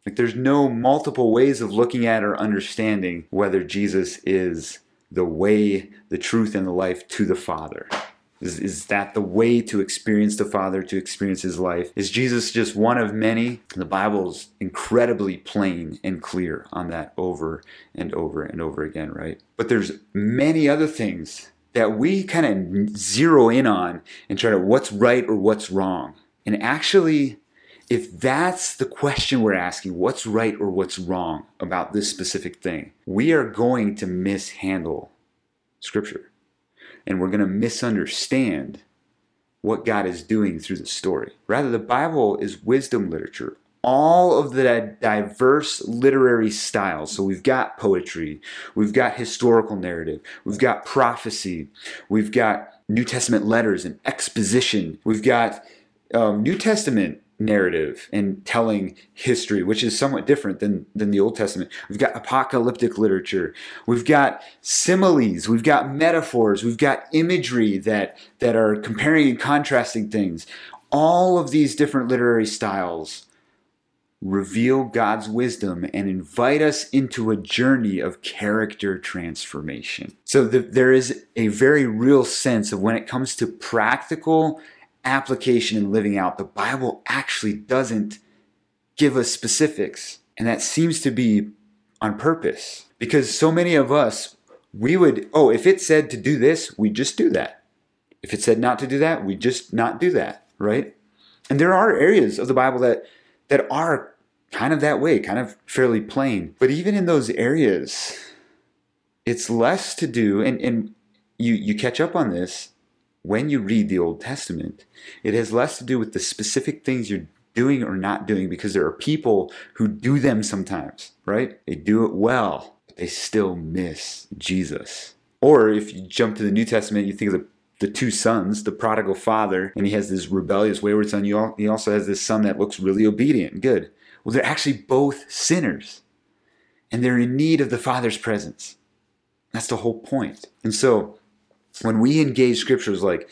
Like there's no multiple ways of looking at or understanding whether Jesus is the way, the truth, and the life to the Father. Is, is that the way to experience the Father, to experience His life? Is Jesus just one of many? The Bible is incredibly plain and clear on that over and over and over again, right? But there's many other things that we kind of zero in on and try to what's right or what's wrong. And actually, if that's the question we're asking, what's right or what's wrong about this specific thing, we are going to mishandle Scripture and we're going to misunderstand what God is doing through the story. Rather, the Bible is wisdom literature. All of the diverse literary styles. So we've got poetry, we've got historical narrative, we've got prophecy, we've got New Testament letters and exposition, we've got um, New Testament narrative and telling history, which is somewhat different than, than the Old Testament. We've got apocalyptic literature. We've got similes. We've got metaphors. We've got imagery that, that are comparing and contrasting things. All of these different literary styles reveal God's wisdom and invite us into a journey of character transformation. So the, there is a very real sense of when it comes to practical application and living out, the Bible actually doesn't give us specifics. And that seems to be on purpose because so many of us, we would, oh, if it said to do this, we just do that. If it said not to do that, we just not do that, right? And there are areas of the Bible that that are kind of that way, kind of fairly plain. But even in those areas, it's less to do, and, and you you catch up on this when you read the Old Testament, it has less to do with the specific things you're doing or not doing because there are people who do them sometimes, right? They do it well, but they still miss Jesus. Or if you jump to the New Testament, you think of the the two sons, the prodigal father, and he has this rebellious, wayward son. He also has this son that looks really obedient and good. Well, they're actually both sinners, and they're in need of the father's presence. That's the whole point. And so, when we engage scriptures like,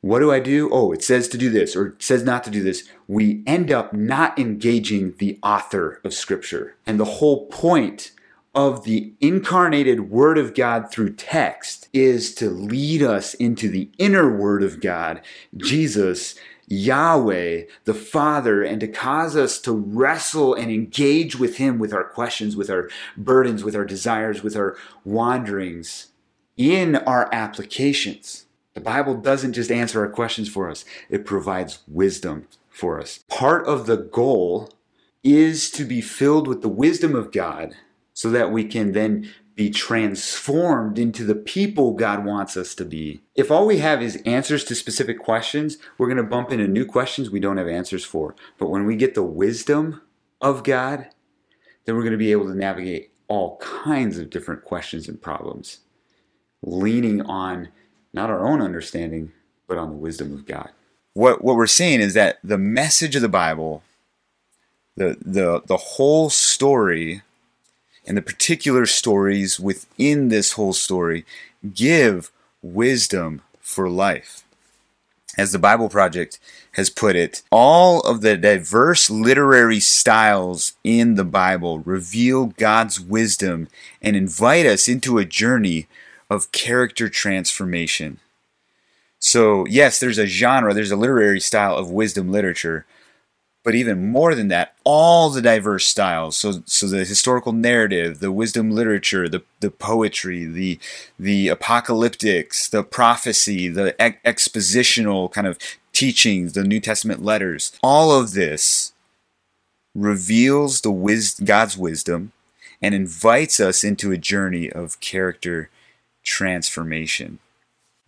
what do I do? Oh, it says to do this or it says not to do this. We end up not engaging the author of scripture. And the whole point of the incarnated word of God through text is to lead us into the inner word of God, Jesus, Yahweh, the Father, and to cause us to wrestle and engage with Him with our questions, with our burdens, with our desires, with our wanderings in our applications. The Bible doesn't just answer our questions for us, it provides wisdom for us. Part of the goal is to be filled with the wisdom of God so that we can then be transformed into the people God wants us to be. If all we have is answers to specific questions, we're going to bump into new questions we don't have answers for. But when we get the wisdom of God, then we're going to be able to navigate all kinds of different questions and problems, leaning on not our own understanding, but on the wisdom of God. What, what we're seeing is that the message of the Bible, the, the, the whole story and the particular stories within this whole story give wisdom for life. As the Bible Project has put it, all of the diverse literary styles in the Bible reveal God's wisdom and invite us into a journey of character transformation. So, yes, there's a genre, there's a literary style of wisdom literature, but even more than that, all the diverse styles. So, so the historical narrative, the wisdom literature, the, the poetry, the the apocalyptics, the prophecy, the ex- expositional kind of teachings, the New Testament letters. All of this reveals the wis- God's wisdom and invites us into a journey of character transformation.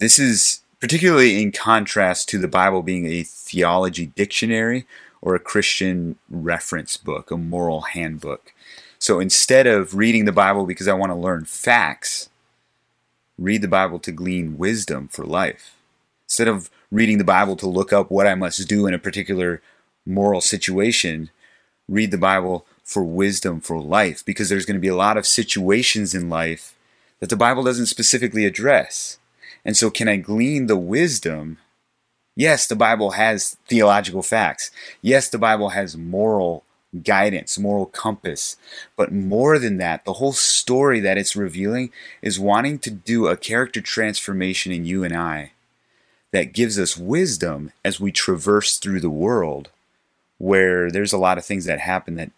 This is particularly in contrast to the Bible being a theology dictionary or a Christian reference book, a moral handbook. So instead of reading the Bible because I want to learn facts, read the Bible to glean wisdom for life. Instead of reading the Bible to look up what I must do in a particular moral situation, read the Bible for wisdom for life because there's going to be a lot of situations in life that the Bible doesn't specifically address. And so, can I glean the wisdom Yes, the Bible has theological facts. Yes, the Bible has moral guidance, moral compass. But more than that, the whole story that it's revealing is wanting to do a character transformation in you and I that gives us wisdom as we traverse through the world where there's a lot of things that happen that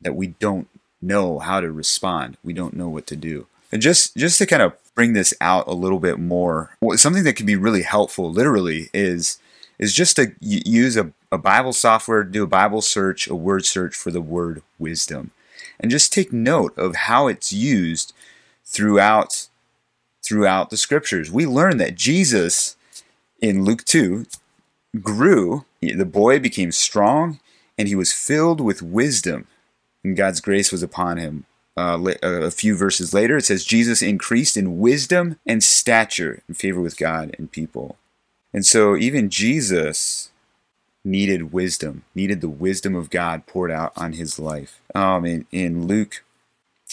that we don't know how to respond. We don't know what to do. And just just to kind of bring this out a little bit more, something that can be really helpful, literally, is is just to use a, a Bible software, do a Bible search, a word search for the word wisdom, and just take note of how it's used throughout throughout the scriptures. We learn that Jesus in Luke 2 grew, the boy became strong, and he was filled with wisdom, and God's grace was upon him uh, a few verses later, it says, Jesus increased in wisdom and stature in favor with God and people. And so even Jesus needed wisdom, needed the wisdom of God poured out on his life. Um, in, in Luke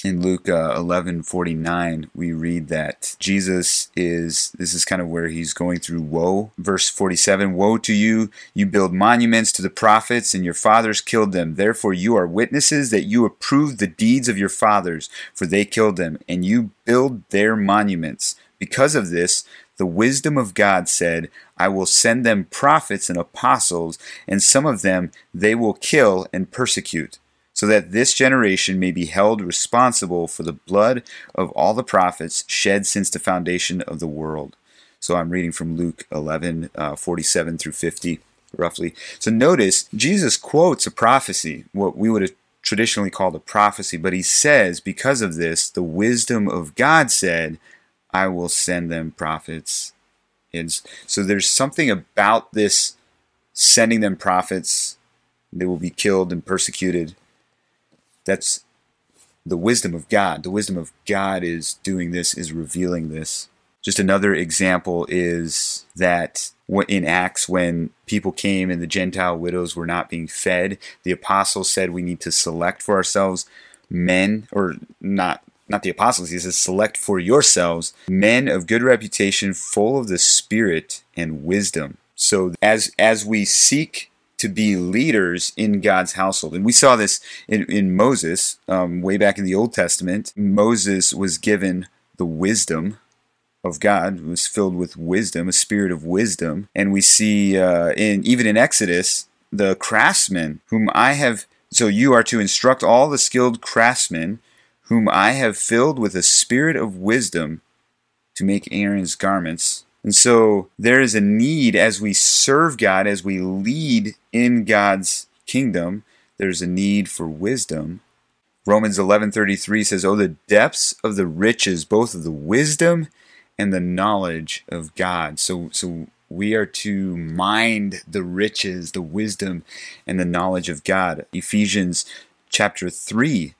in Luke uh, 11 49, we read that Jesus is, this is kind of where he's going through woe. Verse 47 Woe to you! You build monuments to the prophets, and your fathers killed them. Therefore, you are witnesses that you approve the deeds of your fathers, for they killed them, and you build their monuments. Because of this, the wisdom of God said, I will send them prophets and apostles, and some of them they will kill and persecute so that this generation may be held responsible for the blood of all the prophets shed since the foundation of the world. So I'm reading from Luke 11, uh, 47 through 50, roughly. So notice, Jesus quotes a prophecy, what we would have traditionally called a prophecy, but he says, because of this, the wisdom of God said, I will send them prophets. And so there's something about this sending them prophets. They will be killed and persecuted that's the wisdom of God. The wisdom of God is doing this, is revealing this. Just another example is that in Acts, when people came and the Gentile widows were not being fed, the apostles said we need to select for ourselves men, or not not the apostles, he says, select for yourselves men of good reputation, full of the Spirit and wisdom. So as as we seek to be leaders in God's household. And we saw this in, in Moses, um, way back in the Old Testament. Moses was given the wisdom of God, was filled with wisdom, a spirit of wisdom. And we see uh, in even in Exodus, the craftsmen whom I have. So you are to instruct all the skilled craftsmen whom I have filled with a spirit of wisdom to make Aaron's garments And so there is a need as we serve God, as we lead in God's kingdom, there's a need for wisdom. Romans 11:33 says, "Oh the depths of the riches both of the wisdom and the knowledge of God." So so we are to mind the riches, the wisdom and the knowledge of God. Ephesians chapter 3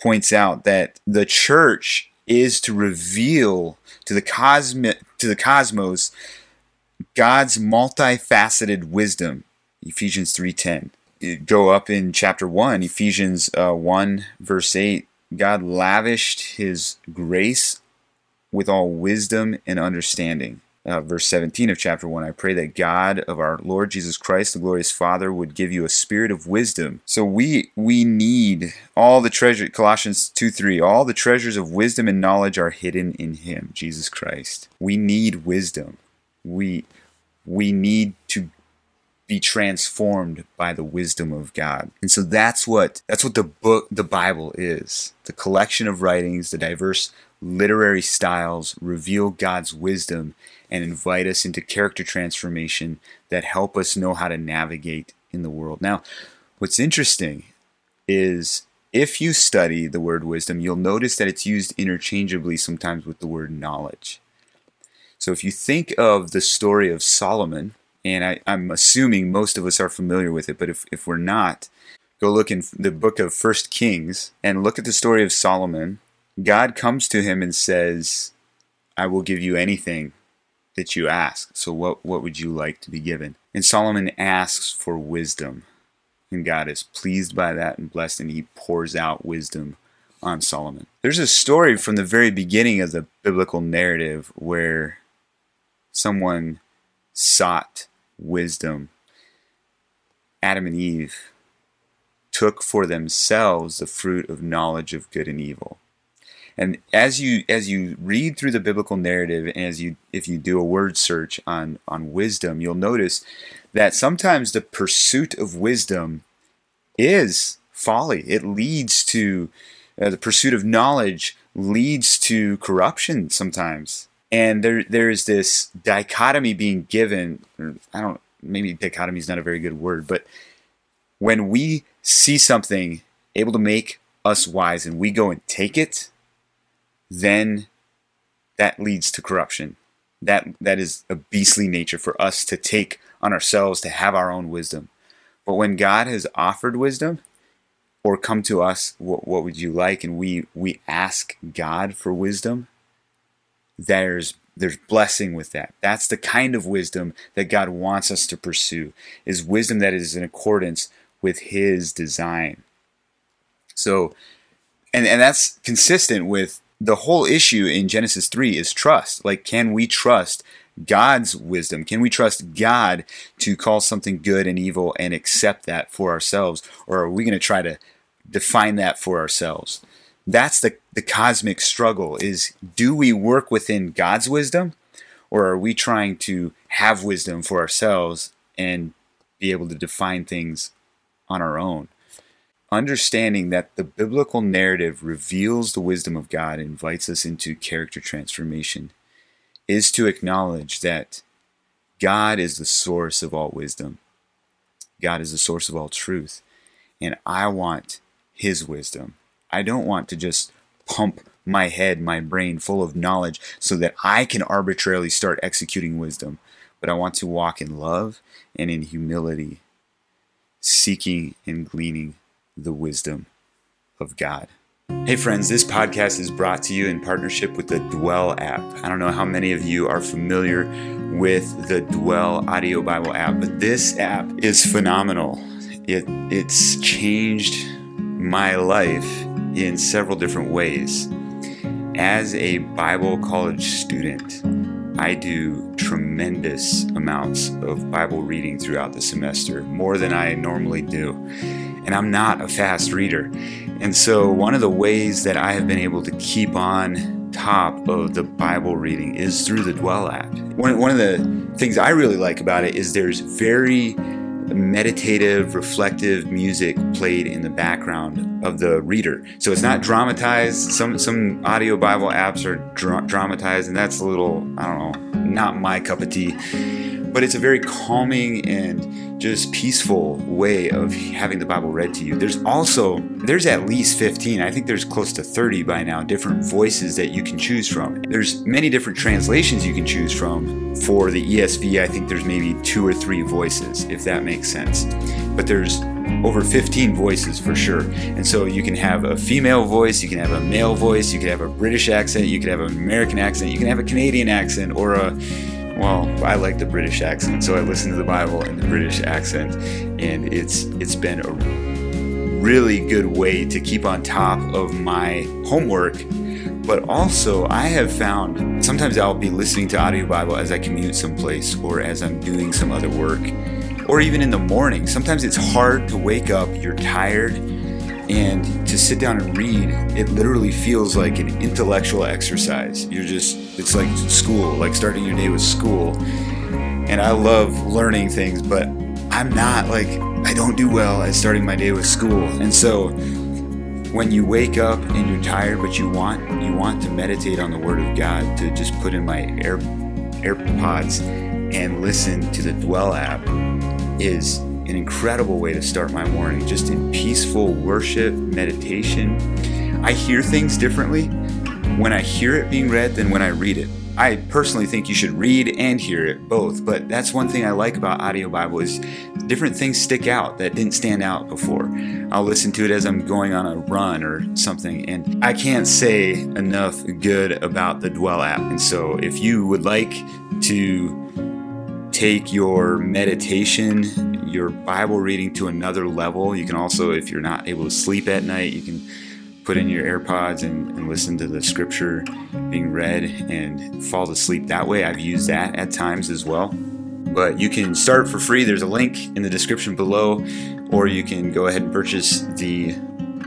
points out that the church is to reveal to the cosmic to the cosmos God's multifaceted wisdom. Ephesians 3:10. Go up in chapter 1, Ephesians uh, 1 verse 8. God lavished his grace with all wisdom and understanding uh, verse 17 of chapter 1 I pray that God of our Lord Jesus Christ the glorious Father would give you a spirit of wisdom so we we need all the treasure Colossians 2 3 all the treasures of wisdom and knowledge are hidden in him Jesus Christ we need wisdom we we need to be transformed by the wisdom of God. And so that's what that's what the book the Bible is. The collection of writings, the diverse literary styles reveal God's wisdom and invite us into character transformation that help us know how to navigate in the world. Now, what's interesting is if you study the word wisdom, you'll notice that it's used interchangeably sometimes with the word knowledge. So if you think of the story of Solomon, and I, am assuming most of us are familiar with it, but if, if we're not, go look in the book of First Kings and look at the story of Solomon. God comes to him and says, I will give you anything that you ask. So what, what would you like to be given? And Solomon asks for wisdom. And God is pleased by that and blessed, and he pours out wisdom on Solomon. There's a story from the very beginning of the biblical narrative where someone sought wisdom. Adam and Eve took for themselves the fruit of knowledge of good and evil. And as you as you read through the biblical narrative, and as you if you do a word search on on wisdom, you'll notice that sometimes the pursuit of wisdom is folly. It leads to uh, the pursuit of knowledge leads to corruption sometimes. And there there is this dichotomy being given. I don't maybe dichotomy is not a very good word, but when we see something able to make us wise and we go and take it, then that leads to corruption. That that is a beastly nature for us to take on ourselves to have our own wisdom. But when God has offered wisdom, or come to us, what, what would you like? And we we ask God for wisdom. There's there's blessing with that. That's the kind of wisdom that God wants us to pursue. Is wisdom that is in accordance with His design. So, and and that's consistent with the whole issue in Genesis 3 is trust. Like, can we trust God's wisdom? Can we trust God to call something good and evil and accept that for ourselves? Or are we going to try to define that for ourselves? That's the, the cosmic struggle is do we work within God's wisdom or are we trying to have wisdom for ourselves and be able to define things on our own? Understanding that the biblical narrative reveals the wisdom of God and invites us into character transformation is to acknowledge that God is the source of all wisdom. God is the source of all truth. And I want His wisdom. I don't want to just pump my head, my brain full of knowledge so that I can arbitrarily start executing wisdom. But I want to walk in love and in humility, seeking and gleaning the wisdom of God. Hey, friends, this podcast is brought to you in partnership with the Dwell app. I don't know how many of you are familiar with the Dwell Audio Bible app, but this app is phenomenal. It, it's changed my life in several different ways. As a Bible college student, I do tremendous amounts of Bible reading throughout the semester, more than I normally do and I'm not a fast reader. And so, one of the ways that I have been able to keep on top of the Bible reading is through the Dwell app. One, one of the things I really like about it is there's very meditative, reflective music played in the background of the reader. So it's not dramatized. Some some audio Bible apps are dra- dramatized, and that's a little I don't know not my cup of tea but it's a very calming and just peaceful way of having the bible read to you. There's also there's at least 15 i think there's close to 30 by now different voices that you can choose from. There's many different translations you can choose from. For the esv i think there's maybe two or three voices if that makes sense. But there's over 15 voices for sure. And so you can have a female voice, you can have a male voice, you can have a British accent, you can have an American accent, you can have a Canadian accent, or a well, I like the British accent, so I listen to the Bible in the British accent, and it's it's been a really good way to keep on top of my homework. But also, I have found sometimes I'll be listening to audio Bible as I commute someplace or as I'm doing some other work, or even in the morning. Sometimes it's hard to wake up, you're tired, and to sit down and read, it literally feels like an intellectual exercise. You're just, it's like school, like starting your day with school. And I love learning things, but I'm not like, I don't do well at starting my day with school. And so when you wake up and you're tired, but you want, you want to meditate on the Word of God, to just put in my Air, AirPods and listen to the Dwell app is an incredible way to start my morning, just in peaceful worship, meditation. I hear things differently when I hear it being read than when I read it. I personally think you should read and hear it both, but that's one thing I like about audio Bible is different things stick out that didn't stand out before. I'll listen to it as I'm going on a run or something, and I can't say enough good about the Dwell app. And so if you would like to take your meditation your Bible reading to another level. You can also, if you're not able to sleep at night, you can put in your AirPods and, and, listen to the scripture being read and fall asleep that way. I've used that at times as well. But you can start for free. There's a link in the description below, or you can go ahead and purchase the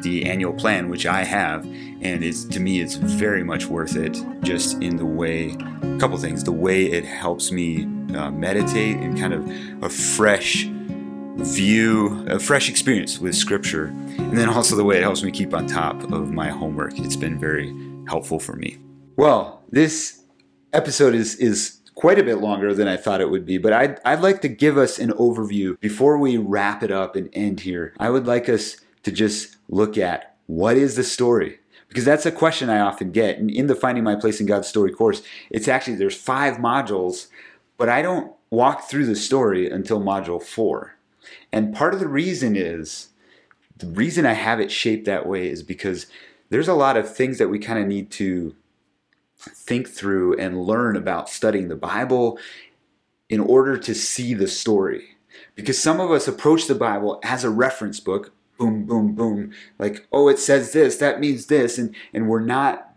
the annual plan, which I have, and it's to me it's very much worth it. Just in the way, a couple things, the way it helps me uh, meditate and kind of a fresh view, a fresh experience with Scripture, and then also the way it helps me keep on top of my homework. It's been very helpful for me. Well, this episode is is quite a bit longer than I thought it would be, but I'd, I'd like to give us an overview before we wrap it up and end here. I would like us to just look at what is the story? Because that's a question I often get. And in the Finding My Place in God's Story course, it's actually, there's five modules, but I don't walk through the story until module four. And part of the reason is the reason I have it shaped that way is because there's a lot of things that we kind of need to think through and learn about studying the Bible in order to see the story. Because some of us approach the Bible as a reference book, boom, boom, boom, like, oh, it says this, that means this, and, and we're not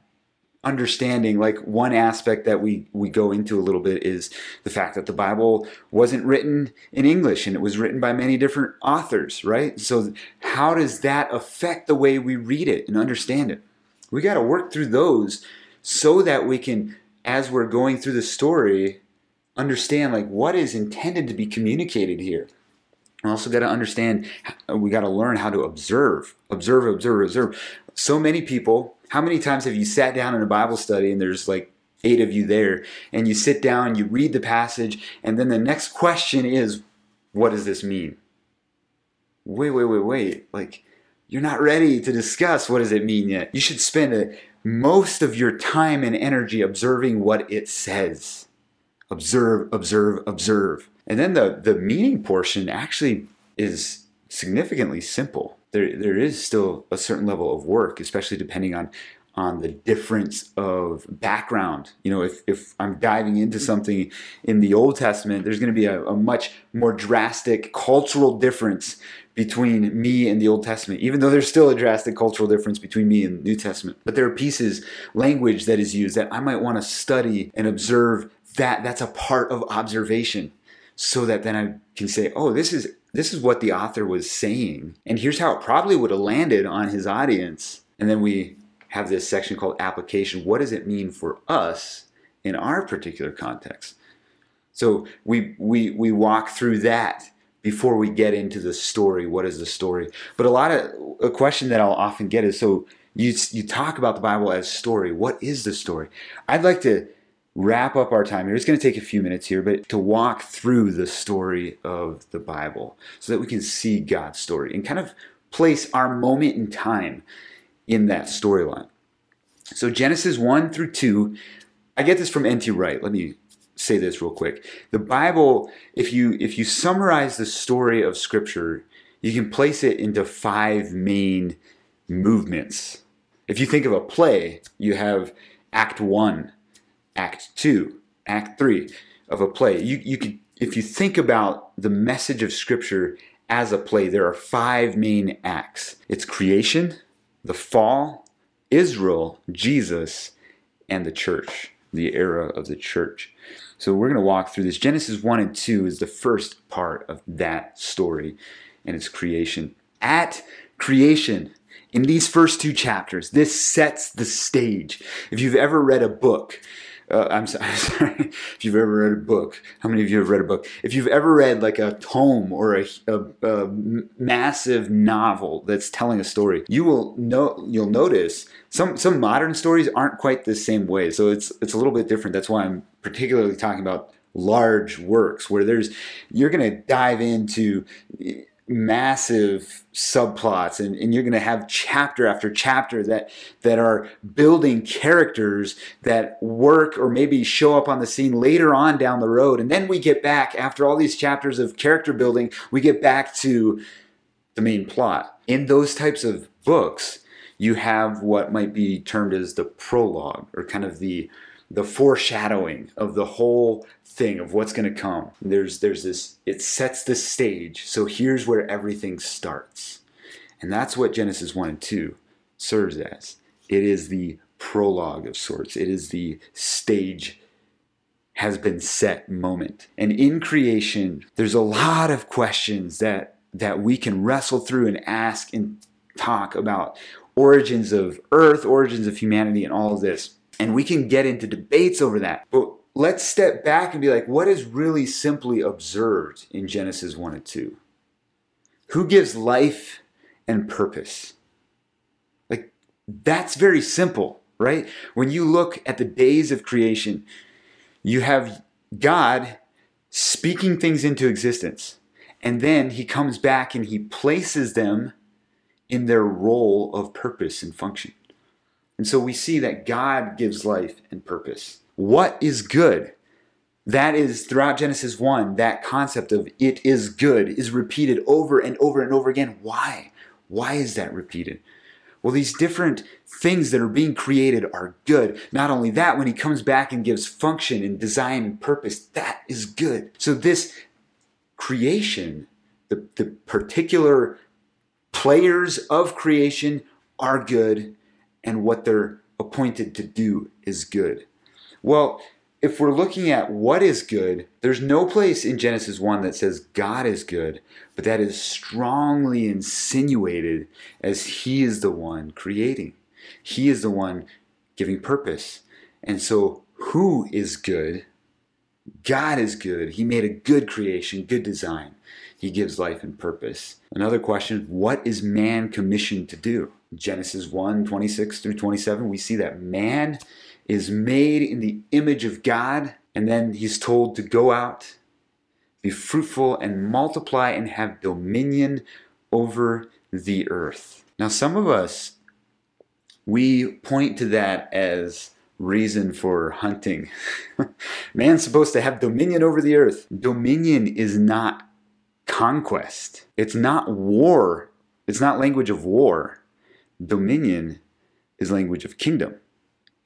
understanding like one aspect that we we go into a little bit is the fact that the bible wasn't written in english and it was written by many different authors right? So how does that affect the way we read it and understand it? We got to work through those so that we can as we're going through the story understand like what is intended to be communicated here. We also got to understand we got to learn how to observe observe observe observe. So many people how many times have you sat down in a Bible study and there's like eight of you there, and you sit down, you read the passage, and then the next question is, what does this mean? Wait, wait, wait, wait. Like, you're not ready to discuss what does it mean yet. You should spend a, most of your time and energy observing what it says. Observe, observe, observe. And then the, the meaning portion actually is significantly simple there there is still a certain level of work, especially depending on on the difference of background. You know, if, if I'm diving into mm-hmm. something in the Old Testament, there's going to be a, a, much more drastic cultural difference between me and the Old Testament, even though there's still a drastic cultural difference between me and the New Testament. But there are pieces, language that is used that I might want to study and observe that that's a part of observation so that then I can say, oh, this is this is what the author was saying, and here's how it probably would have landed on his audience. And then we have this section called application. What does it mean for us in our particular context? So we we we walk through that before we get into the story. What is the story? But a lot of a question that I'll often get is so you you talk about the Bible as story. What is the story? I'd like to wrap up our time here. It's going to take a few minutes here, but to walk through the story of the Bible so that we can see God's story and kind of place our moment in time in that storyline. So Genesis 1 through 2, I get this from N.T. Wright. Let me say this real quick. The Bible, if you if you summarize the story of scripture, you can place it into five main movements. If you think of a play, you have act 1, act 2, act 3 of a play. You you could if you think about the message of scripture as a play, there are five main acts. It's creation, the fall, Israel, Jesus, and the church, the era of the church. So we're going to walk through this. Genesis 1 and 2 is the first part of that story and its creation. At creation, in these first two chapters, this sets the stage. If you've ever read a book, uh, I'm, so, I'm, sorry, if you've ever read a book, how many of you have read a book? If you've ever read like a tome or a, a, a massive novel that's telling a story, you will know you'll notice some some modern stories aren't quite the same way. So it's it's a little bit different. That's why I'm particularly talking about large works where there's you're going to dive into massive subplots and, and you're going to have chapter after chapter that that are building characters that work or maybe show up on the scene later on down the road. And then we get back after all these chapters of character building we get back to the main plot. In those types of books you have what might be termed as the prologue or kind of the the foreshadowing of the whole thing of what's going to come. There's there's this it sets the stage. So here's where everything starts. And that's what Genesis 1 and 2 serves as. It is the prologue of sorts. It is the stage has been set moment. And in creation, there's a lot of questions that that we can wrestle through and ask and talk about origins of earth, origins of humanity and all of this. And we can get into debates over that. But let's step back and be like, what is really simply observed in Genesis 1 and 2? Who gives life and purpose? Like, that's very simple, right? When you look at the days of creation, you have God speaking things into existence. And then he comes back and he places them in their role of purpose and function. And so we see that God gives life and purpose. What is good? That is throughout Genesis 1, that concept of it is good is repeated over and over and over again. Why? Why is that repeated? Well, these different things that are being created are good. Not only that, when he comes back and gives function and design and purpose, that is good. So, this creation, the, the particular players of creation are good, and what they're appointed to do is good. Well, if we're looking at what is good, there's no place in Genesis 1 that says God is good, but that is strongly insinuated as He is the one creating. He is the one giving purpose. And so, who is good? God is good. He made a good creation, good design. He gives life and purpose. Another question what is man commissioned to do? Genesis 1 26 through 27, we see that man is made in the image of God, and then he's told to go out, be fruitful, and multiply and have dominion over the earth. Now, some of us, we point to that as reason for hunting. Man's supposed to have dominion over the earth. Dominion is not conquest. It's not war. It's not language of war. Dominion is language of kingdom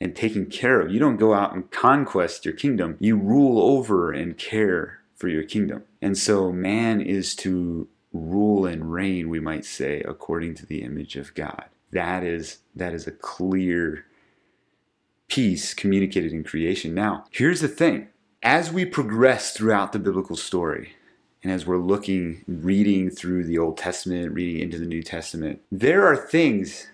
and taking care of. You don't go out and conquest your kingdom. You rule over and care for your kingdom. And so man is to rule and reign, we might say, according to the image of God. That is that is a clear piece communicated in creation. Now, here's the thing. As we progress throughout the biblical story, and as we're looking, reading through the Old Testament, reading into the New Testament, there are things,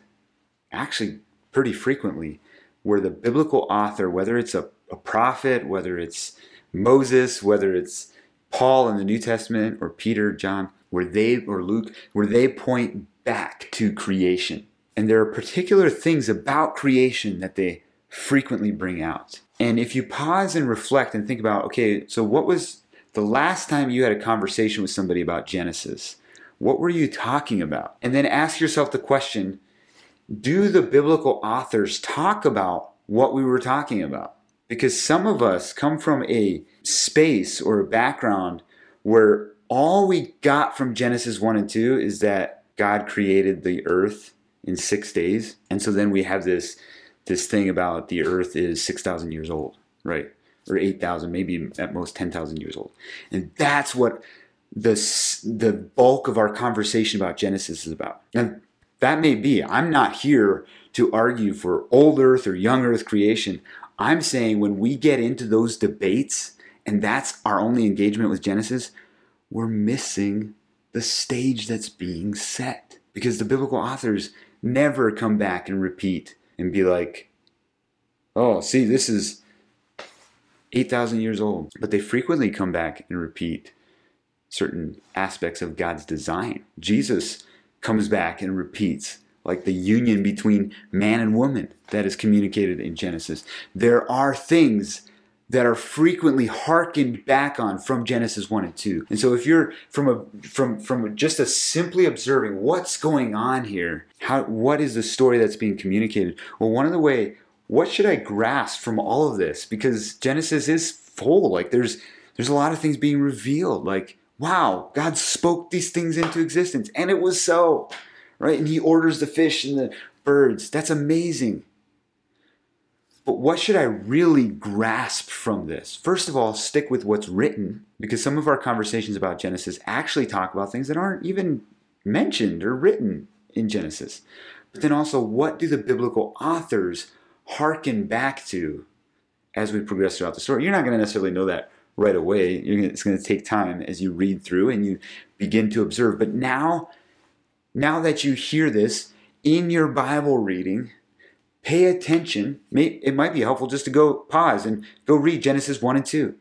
actually pretty frequently, where the biblical author, whether it's a, a prophet, whether it's Moses, whether it's Paul in the New Testament, or Peter, John, where they, or Luke, where they point back to creation. And there are particular things about creation that they frequently bring out. And if you pause and reflect and think about, okay, so what was the last time you had a conversation with somebody about Genesis? What were you talking about? And then ask yourself the question do the biblical authors talk about what we were talking about? Because some of us come from a space or a background where all we got from Genesis 1 and 2 is that God created the earth in 6 days. And so then we have this this thing about the earth is 6,000 years old, right? Or 8,000, maybe at most 10,000 years old. And that's what the the bulk of our conversation about Genesis is about. And that may be. I'm not here to argue for old earth or young earth creation. I'm saying when we get into those debates and that's our only engagement with Genesis, we're missing the stage that's being set. Because the biblical authors never come back and repeat and be like, oh, see, this is 8,000 years old. But they frequently come back and repeat certain aspects of God's design. Jesus comes back and repeats like the union between man and woman that is communicated in Genesis. There are things that are frequently harkened back on from Genesis 1 and 2. And so if you're from a from from just a simply observing what's going on here, how what is the story that's being communicated? Well, one of the way what should I grasp from all of this? Because Genesis is full. Like there's there's a lot of things being revealed. Like wow, God spoke these things into existence and it was so, right? And He orders the fish and the birds. That's amazing. But what should I really grasp from this? First of all, stick with what's written, because some of our conversations about Genesis actually talk about things that aren't even mentioned or written in Genesis. But then also, what do the biblical authors hearken back to as we progress throughout the story? You're not going to necessarily know that right away. Gonna, it's going to take time as you read through and you begin to observe. But now, now that you hear this in your Bible reading, pay attention. It might be helpful just to go pause and go read Genesis 1 and 2.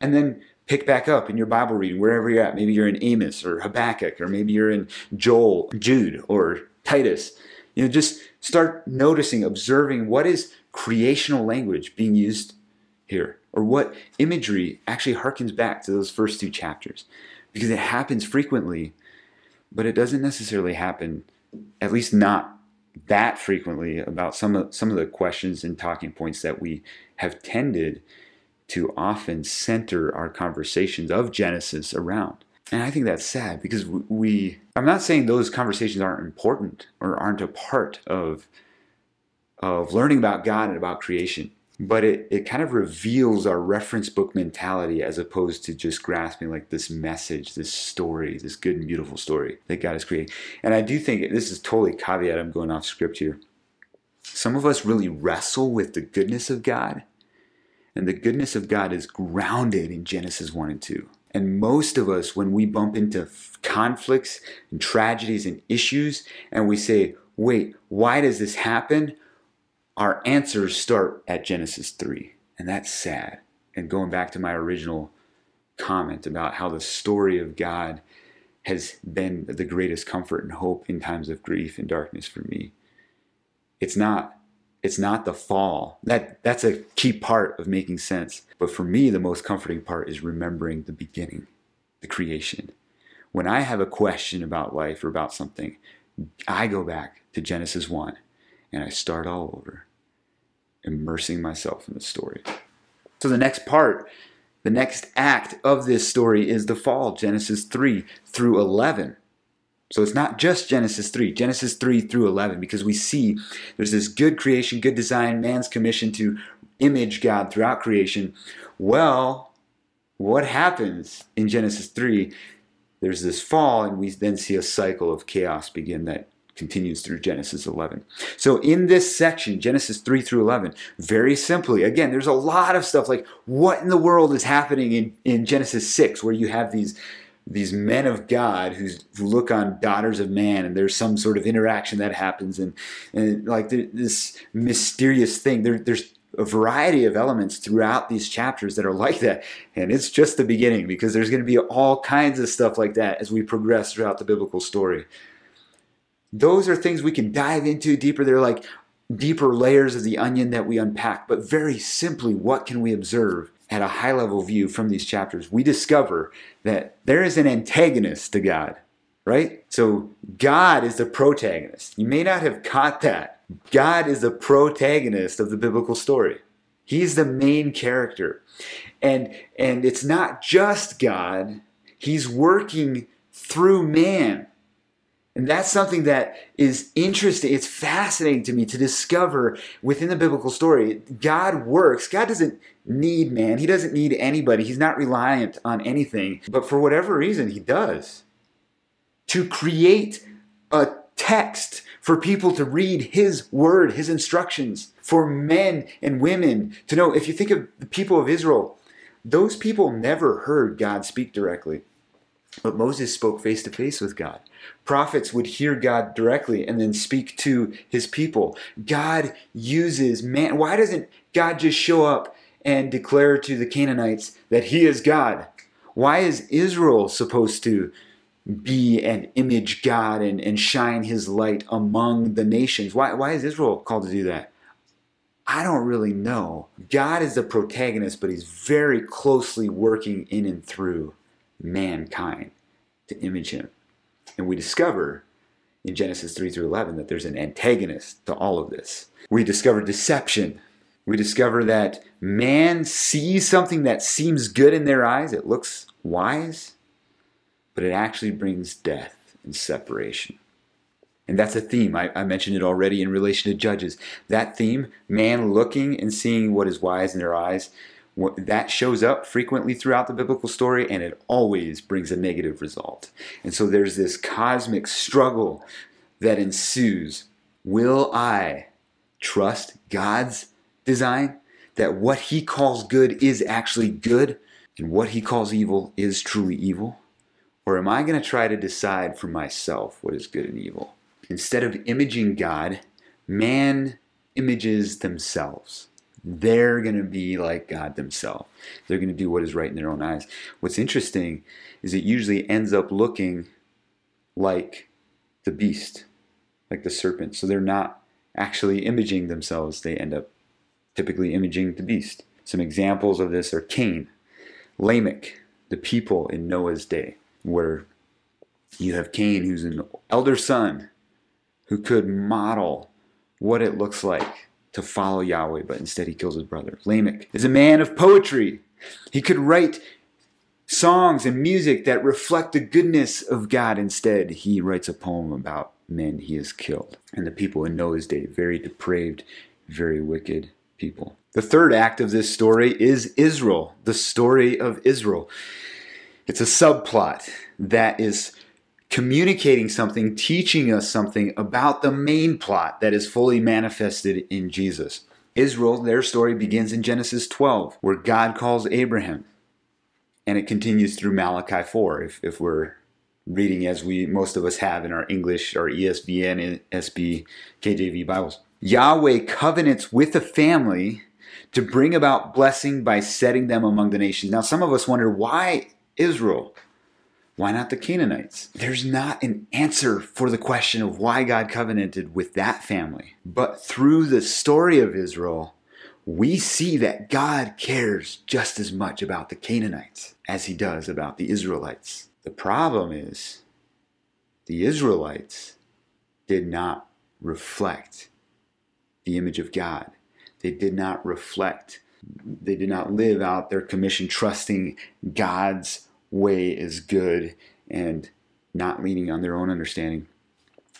And then pick back up in your Bible reading, wherever you're at. Maybe you're in Amos or Habakkuk, or maybe you're in Joel, Jude, or Titus. You know, just start noticing, observing what is creational language being used here or what imagery actually harkens back to those first two chapters because it happens frequently but it doesn't necessarily happen at least not that frequently about some of some of the questions and talking points that we have tended to often center our conversations of Genesis around. And I think that's sad because we I'm not saying those conversations aren't important or aren't a part of of learning about God and about creation but it, it kind of reveals our reference book mentality as opposed to just grasping like this message, this story, this good and beautiful story that God has created. And I do think this is totally caveat, I'm going off script here. Some of us really wrestle with the goodness of God, and the goodness of God is grounded in Genesis 1 and 2. And most of us, when we bump into conflicts and tragedies and issues, and we say, wait, why does this happen? our answers start at Genesis 3. And that's sad. And going back to my original comment about how the story of God has been the greatest comfort and hope in times of grief and darkness for me. It's not it's not the fall. That that's a key part of making sense. But for me the most comforting part is remembering the beginning, the creation. When I have a question about life or about something, I go back to Genesis 1 and I start all over, immersing myself in the story. So the next part, the next act of this story is the fall, Genesis 3 through 11. So it's not just Genesis 3, Genesis 3 through 11, because we see there's this good creation, good design, man's commission to image God throughout creation. Well, what happens in Genesis 3? There's this fall, and we then see a cycle of chaos begin that continues through Genesis 11. So in this section, Genesis 3 through 11, very simply, again, there's a lot of stuff like what in the world is happening in, in Genesis 6, where you have these these men of God who look on daughters of man, and there's some sort of interaction that happens, and, and like this mysterious thing. There, there's a variety of elements throughout these chapters that are like that. And it's just the beginning because there's going to be all kinds of stuff like that as we progress throughout the biblical story those are things we can dive into deeper. They're like deeper layers of the onion that we unpack, but very simply, what can we observe at a high level view from these chapters? We discover that there is an antagonist to God, right? So God is the protagonist. You may not have caught that. God is the protagonist of the biblical story. He's the main character. And and it's not just God, he's working through man. And that's something that is interesting. It's fascinating to me to discover within the biblical story. God works. God doesn't need man. He doesn't need anybody. He's not reliant on anything. But for whatever reason, he does. To create a text for people to read his word, his instructions, for men and women to know. If you think of the people of Israel, those people never heard God speak directly. But Moses spoke face to face with God. Prophets would hear God directly and then speak to his people. God uses man. Why doesn't God just show up and declare to the Canaanites that he is God? Why is Israel supposed to be an image God and, and shine his light among the nations? Why, why is Israel called to do that? I don't really know. God is the protagonist, but he's very closely working in and through mankind to image him. And we discover in Genesis 3 through 11 that there's an antagonist to all of this. We discover deception. We discover that man sees something that seems good in their eyes, it looks wise, but it actually brings death and separation. And that's a theme. I, I, mentioned it already in relation to Judges. That theme, man looking and seeing what is wise in their eyes, that shows up frequently throughout the biblical story and it always brings a negative result. And so there's this cosmic struggle that ensues. Will I trust God's design? That what he calls good is actually good and what he calls evil is truly evil? Or am I going to try to decide for myself what is good and evil? Instead of imaging God, man images themselves they're going to be like God themselves. They're going to do what is right in their own eyes. What's interesting is it usually ends up looking like the beast, like the serpent. So they're not actually imaging themselves, they end up typically imaging the beast. Some examples of this are Cain, Lamech, the people in Noah's day, where you have Cain, who's an elder son, who could model what it looks like to follow Yahweh, but instead he kills his brother. Lamech is a man of poetry. He could write songs and music that reflect the goodness of God. Instead, he writes a poem about men he has killed. And the people in Noah's day, very depraved, very wicked people. The third act of this story is Israel, the story of Israel. It's a subplot that is communicating something, teaching us something about the main plot that is fully manifested in Jesus. Israel, their story begins in Genesis 12, where God calls Abraham. And it continues through Malachi 4, if, if we're reading as we most of us have in our English, our ESV, and SB, KJV Bibles. Yahweh covenants with a family to bring about blessing by setting them among the nations. Now, some of us wonder why Israel? Why not the Canaanites? There's not an answer for the question of why God covenanted with that family. But through the story of Israel, we see that God cares just as much about the Canaanites as he does about the Israelites. The problem is the Israelites did not reflect the image of God. They did not reflect, they did not live out their commission trusting God's way is good and not leaning on their own understanding.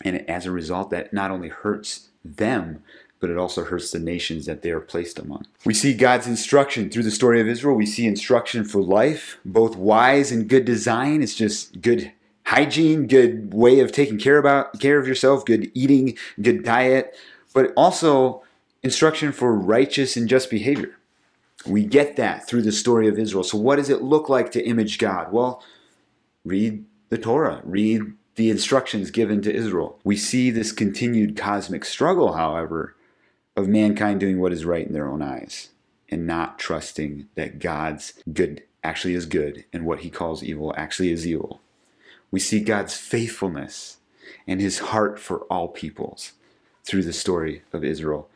And as a result, that not only hurts them, but it also hurts the nations that they are placed among. We see God's instruction through the story of Israel. We see instruction for life, both wise and good design. It's just good hygiene, good way of taking care about care of yourself, good eating, good diet, but also instruction for righteous and just behavior. We get that through the story of Israel. So, what does it look like to image God? Well, read the Torah, read the instructions given to Israel. We see this continued cosmic struggle, however, of mankind doing what is right in their own eyes and not trusting that God's good actually is good and what he calls evil actually is evil. We see God's faithfulness and his heart for all peoples, through the story of Israel.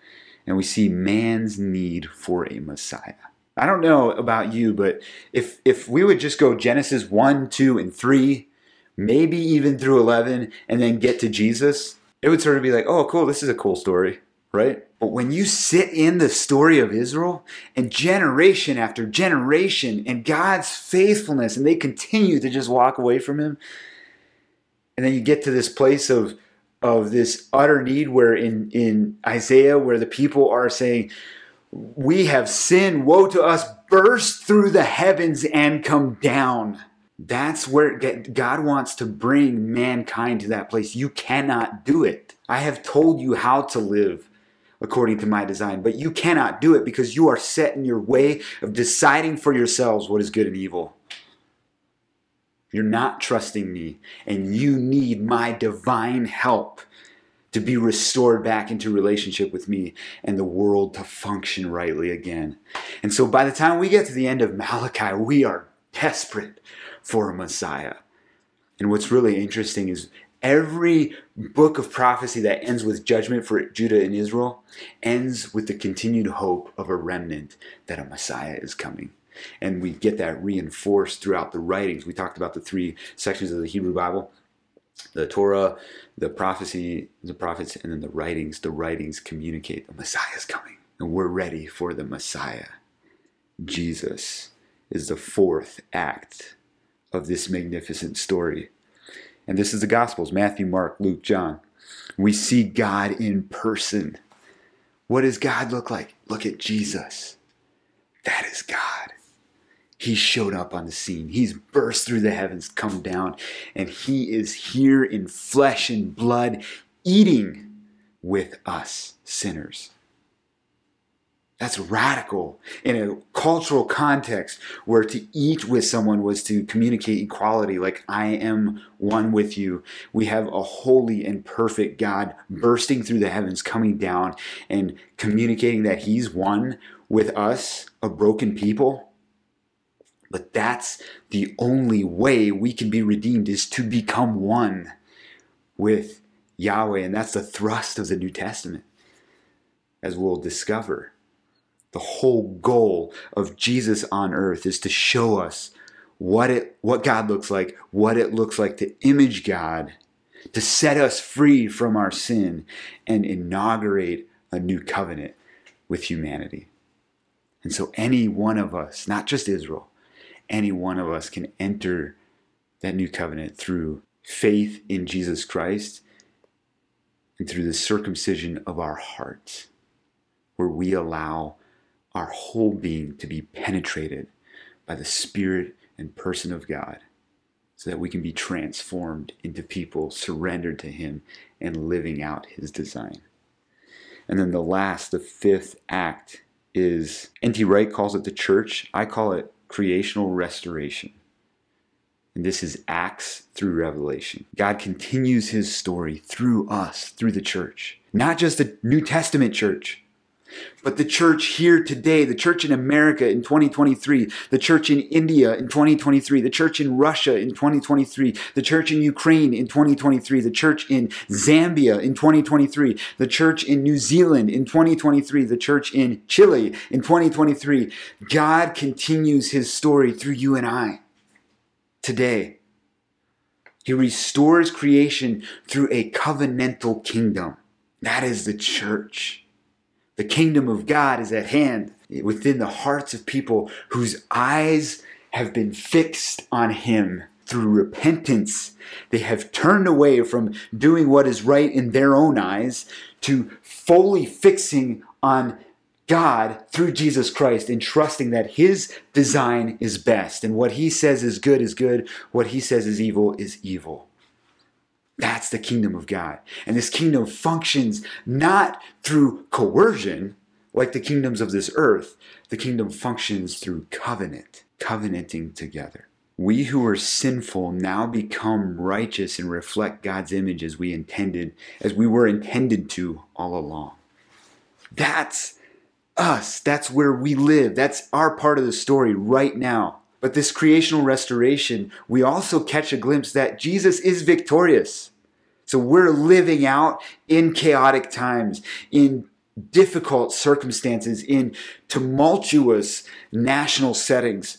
And we see man's need for a Messiah. I don't know about you, but if if we would just go Genesis 1, 2, and 3, maybe even through 11, and then get to Jesus, it would sort of be like, oh, cool, this is a cool story, right? But when you sit in the story of Israel and generation after generation and God's faithfulness, and they continue to just walk away from Him, and then you get to this place of of this utter need where in in Isaiah where the people are saying we have sinned. Woe to us. Burst through the heavens and come down. That's where God wants to bring mankind to that place. You cannot do it. I have told you how to live according to my design but you cannot do it because you are set in your way of deciding for yourselves what is good and evil you're not trusting me, and you need my divine help to be restored back into relationship with me and the world to function rightly again. And so by the time we get to the end of Malachi, we are desperate for a Messiah. And what's really interesting is every book of prophecy that ends with judgment for Judah and Israel ends with the continued hope of a remnant that a Messiah is coming. And we get that reinforced throughout the writings. We talked about the three sections of the Hebrew Bible the Torah, the prophecy, the prophets, and then the writings. The writings communicate the Messiah is coming, and we're ready for the Messiah. Jesus is the fourth act of this magnificent story. And this is the Gospels Matthew, Mark, Luke, John. We see God in person. What does God look like? Look at Jesus. That is God. He showed up on the scene. He's burst through the heavens, come down, and he is here in flesh and blood, eating with us sinners. That's radical in a cultural context where to eat with someone was to communicate equality, like I am one with you. We have a holy and perfect God bursting through the heavens, coming down and communicating that He's one with us, a broken people. But that's the only way we can be redeemed is to become one with Yahweh. And that's the thrust of the New Testament, as we'll discover. The whole goal of Jesus on earth is to show us what it what God looks like, what it looks like to image God, to set us free from our sin and inaugurate a new covenant with humanity. And so any one of us, not just Israel, any one of us can enter that new covenant through faith in Jesus Christ and through the circumcision of our hearts, where we allow our whole being to be penetrated by the Spirit and person of God, so that we can be transformed into people surrendered to Him and living out His design. And then the last, the fifth act is N.T. Wright calls it the church. I call it creational restoration. And this is Acts through Revelation. God continues his story through us, through the church. Not just the New Testament church, but the church here today, the church in America in 2023, the church in India in 2023, the church in Russia in 2023, the church in Ukraine in 2023, the church in Zambia in 2023, the church in New Zealand in 2023, the church in Chile in 2023. God continues his story through you and I today. He restores creation through a covenantal kingdom. That is the church. The kingdom of God is at hand within the hearts of people whose eyes have been fixed on Him through repentance. They have turned away from doing what is right in their own eyes to fully fixing on God through Jesus Christ and trusting that His design is best and what He says is good is good, what He says is evil is evil. That's the kingdom of God. And this kingdom functions not through coercion, like the kingdoms of this earth. The kingdom functions through covenant, covenanting together. We who are sinful now become righteous and reflect God's image as we intended, as we were intended to all along. That's us. That's where we live. That's our part of the story right now. But this creational restoration, we also catch a glimpse that Jesus is victorious. So we're living out in chaotic times, in difficult circumstances, in tumultuous national settings.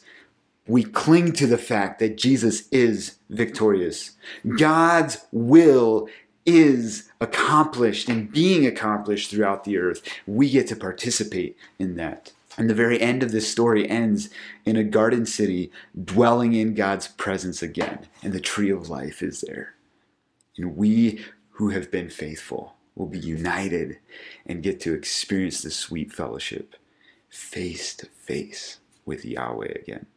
We cling to the fact that Jesus is victorious. God's will is accomplished and being accomplished throughout the earth. We get to participate in that. And the very end of this story ends in a garden city dwelling in God's presence again, and the tree of life is there. And we who have been faithful will be united and get to experience the sweet fellowship face to face with Yahweh again.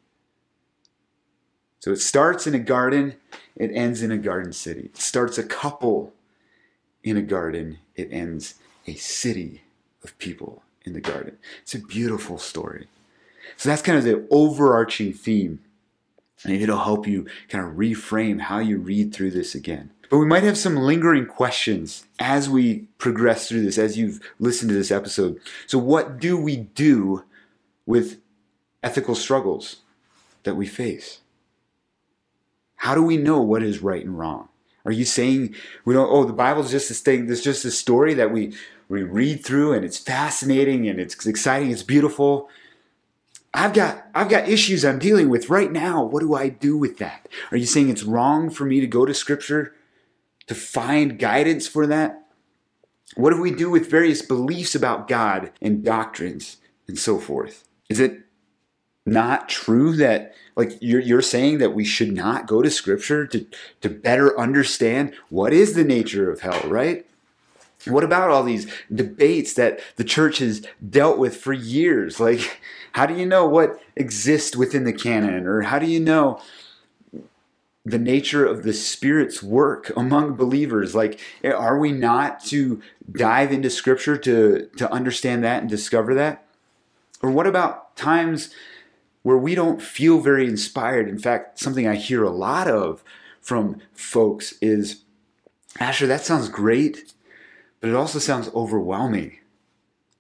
So it starts in a garden, it ends in a garden city. It starts a couple in a garden, it ends a city of people in the garden. It's a beautiful story. So that's kind of the overarching theme. And it'll help you kind of reframe how you read through this again. But we might have some lingering questions as we progress through this, as you've listened to this episode. So, what do we do with ethical struggles that we face? How do we know what is right and wrong? Are you saying we don't? Oh, the Bible's just this thing. There's just a story that we we read through, and it's fascinating and it's exciting. It's beautiful. I've got I've got issues I'm dealing with right now. What do I do with that? Are you saying it's wrong for me to go to Scripture to find guidance for that? What do we do with various beliefs about God and doctrines and so forth? Is it not true that like you're, you're saying that we should not go to scripture to, to better understand what is the nature of hell right what about all these debates that the church has dealt with for years? Like how do you know what exists within the canon? Or how do you know the nature of the spirit's work among believers? Like are we not to dive into scripture to to understand that and discover that? Or what about times where we don't feel very inspired. In fact, something I hear a lot of from folks is Asher, that sounds great, but it also sounds overwhelming.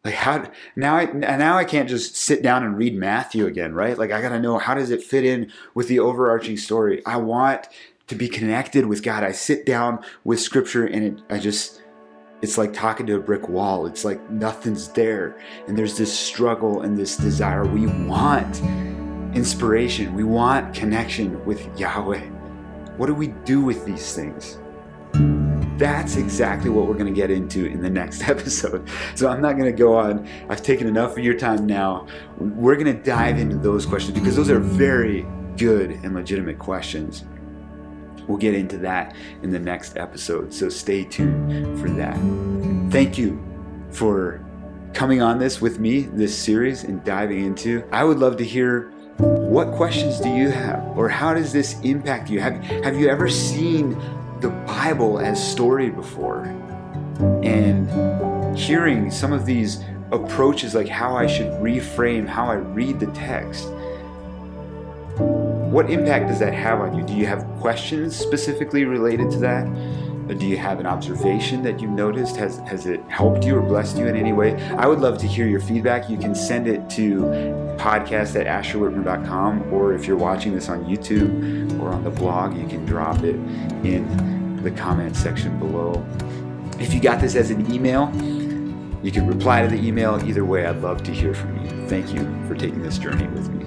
Like how now I now I can't just sit down and read Matthew again, right? Like I got to know how does it fit in with the overarching story. I want to be connected with God. I sit down with scripture and it, I just it's like talking to a brick wall. It's like nothing's there. And there's this struggle and this desire. We want inspiration, we want connection with Yahweh. What do we do with these things? That's exactly what we're going to get into in the next episode. So I'm not going to go on. I've taken enough of your time now. We're going to dive into those questions because those are very good and legitimate questions. We'll get into that in the next episode, so stay tuned for that. Thank you for coming on this with me, this series, and diving into. I would love to hear what questions do you have, or how does this impact you? Have, have you ever seen the Bible as story before? And hearing some of these approaches, like how I should reframe how I read the text what impact does that have on you? Do you have questions specifically related to that? Do you have an observation that you've noticed? Has, has it helped you or blessed you in any way? I would love to hear your feedback. You can send it to podcast at asherwitmer.com, or if you're watching this on YouTube or on the blog, you can drop it in the comment section below. If you got this as an email, you can reply to the email. Either way, I'd love to hear from you. Thank you for taking this journey with me.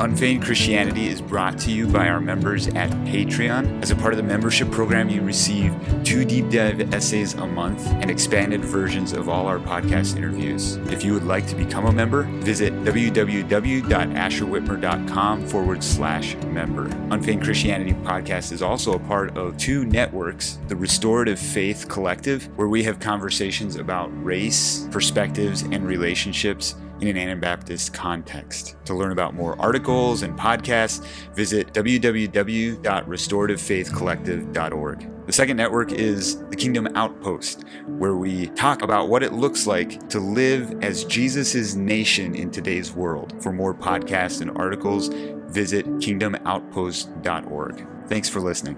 Unfeigned Christianity is brought to you by our members at Patreon. As a part of the membership program, you receive two deep dive essays a month and expanded versions of all our podcast interviews. If you would like to become a member, visit www.asherwitmer.com forward slash member. Unfeigned Christianity podcast is also a part of two networks the Restorative Faith Collective, where we have conversations about race, perspectives, and relationships in an Anabaptist context. To learn about more articles and podcasts, visit www.restorativefaithcollective.org. The second network is the Kingdom Outpost, where we talk about what it looks like to live as Jesus' nation in today's world. For more podcasts and articles, visit kingdomoutpost.org. Thanks for listening.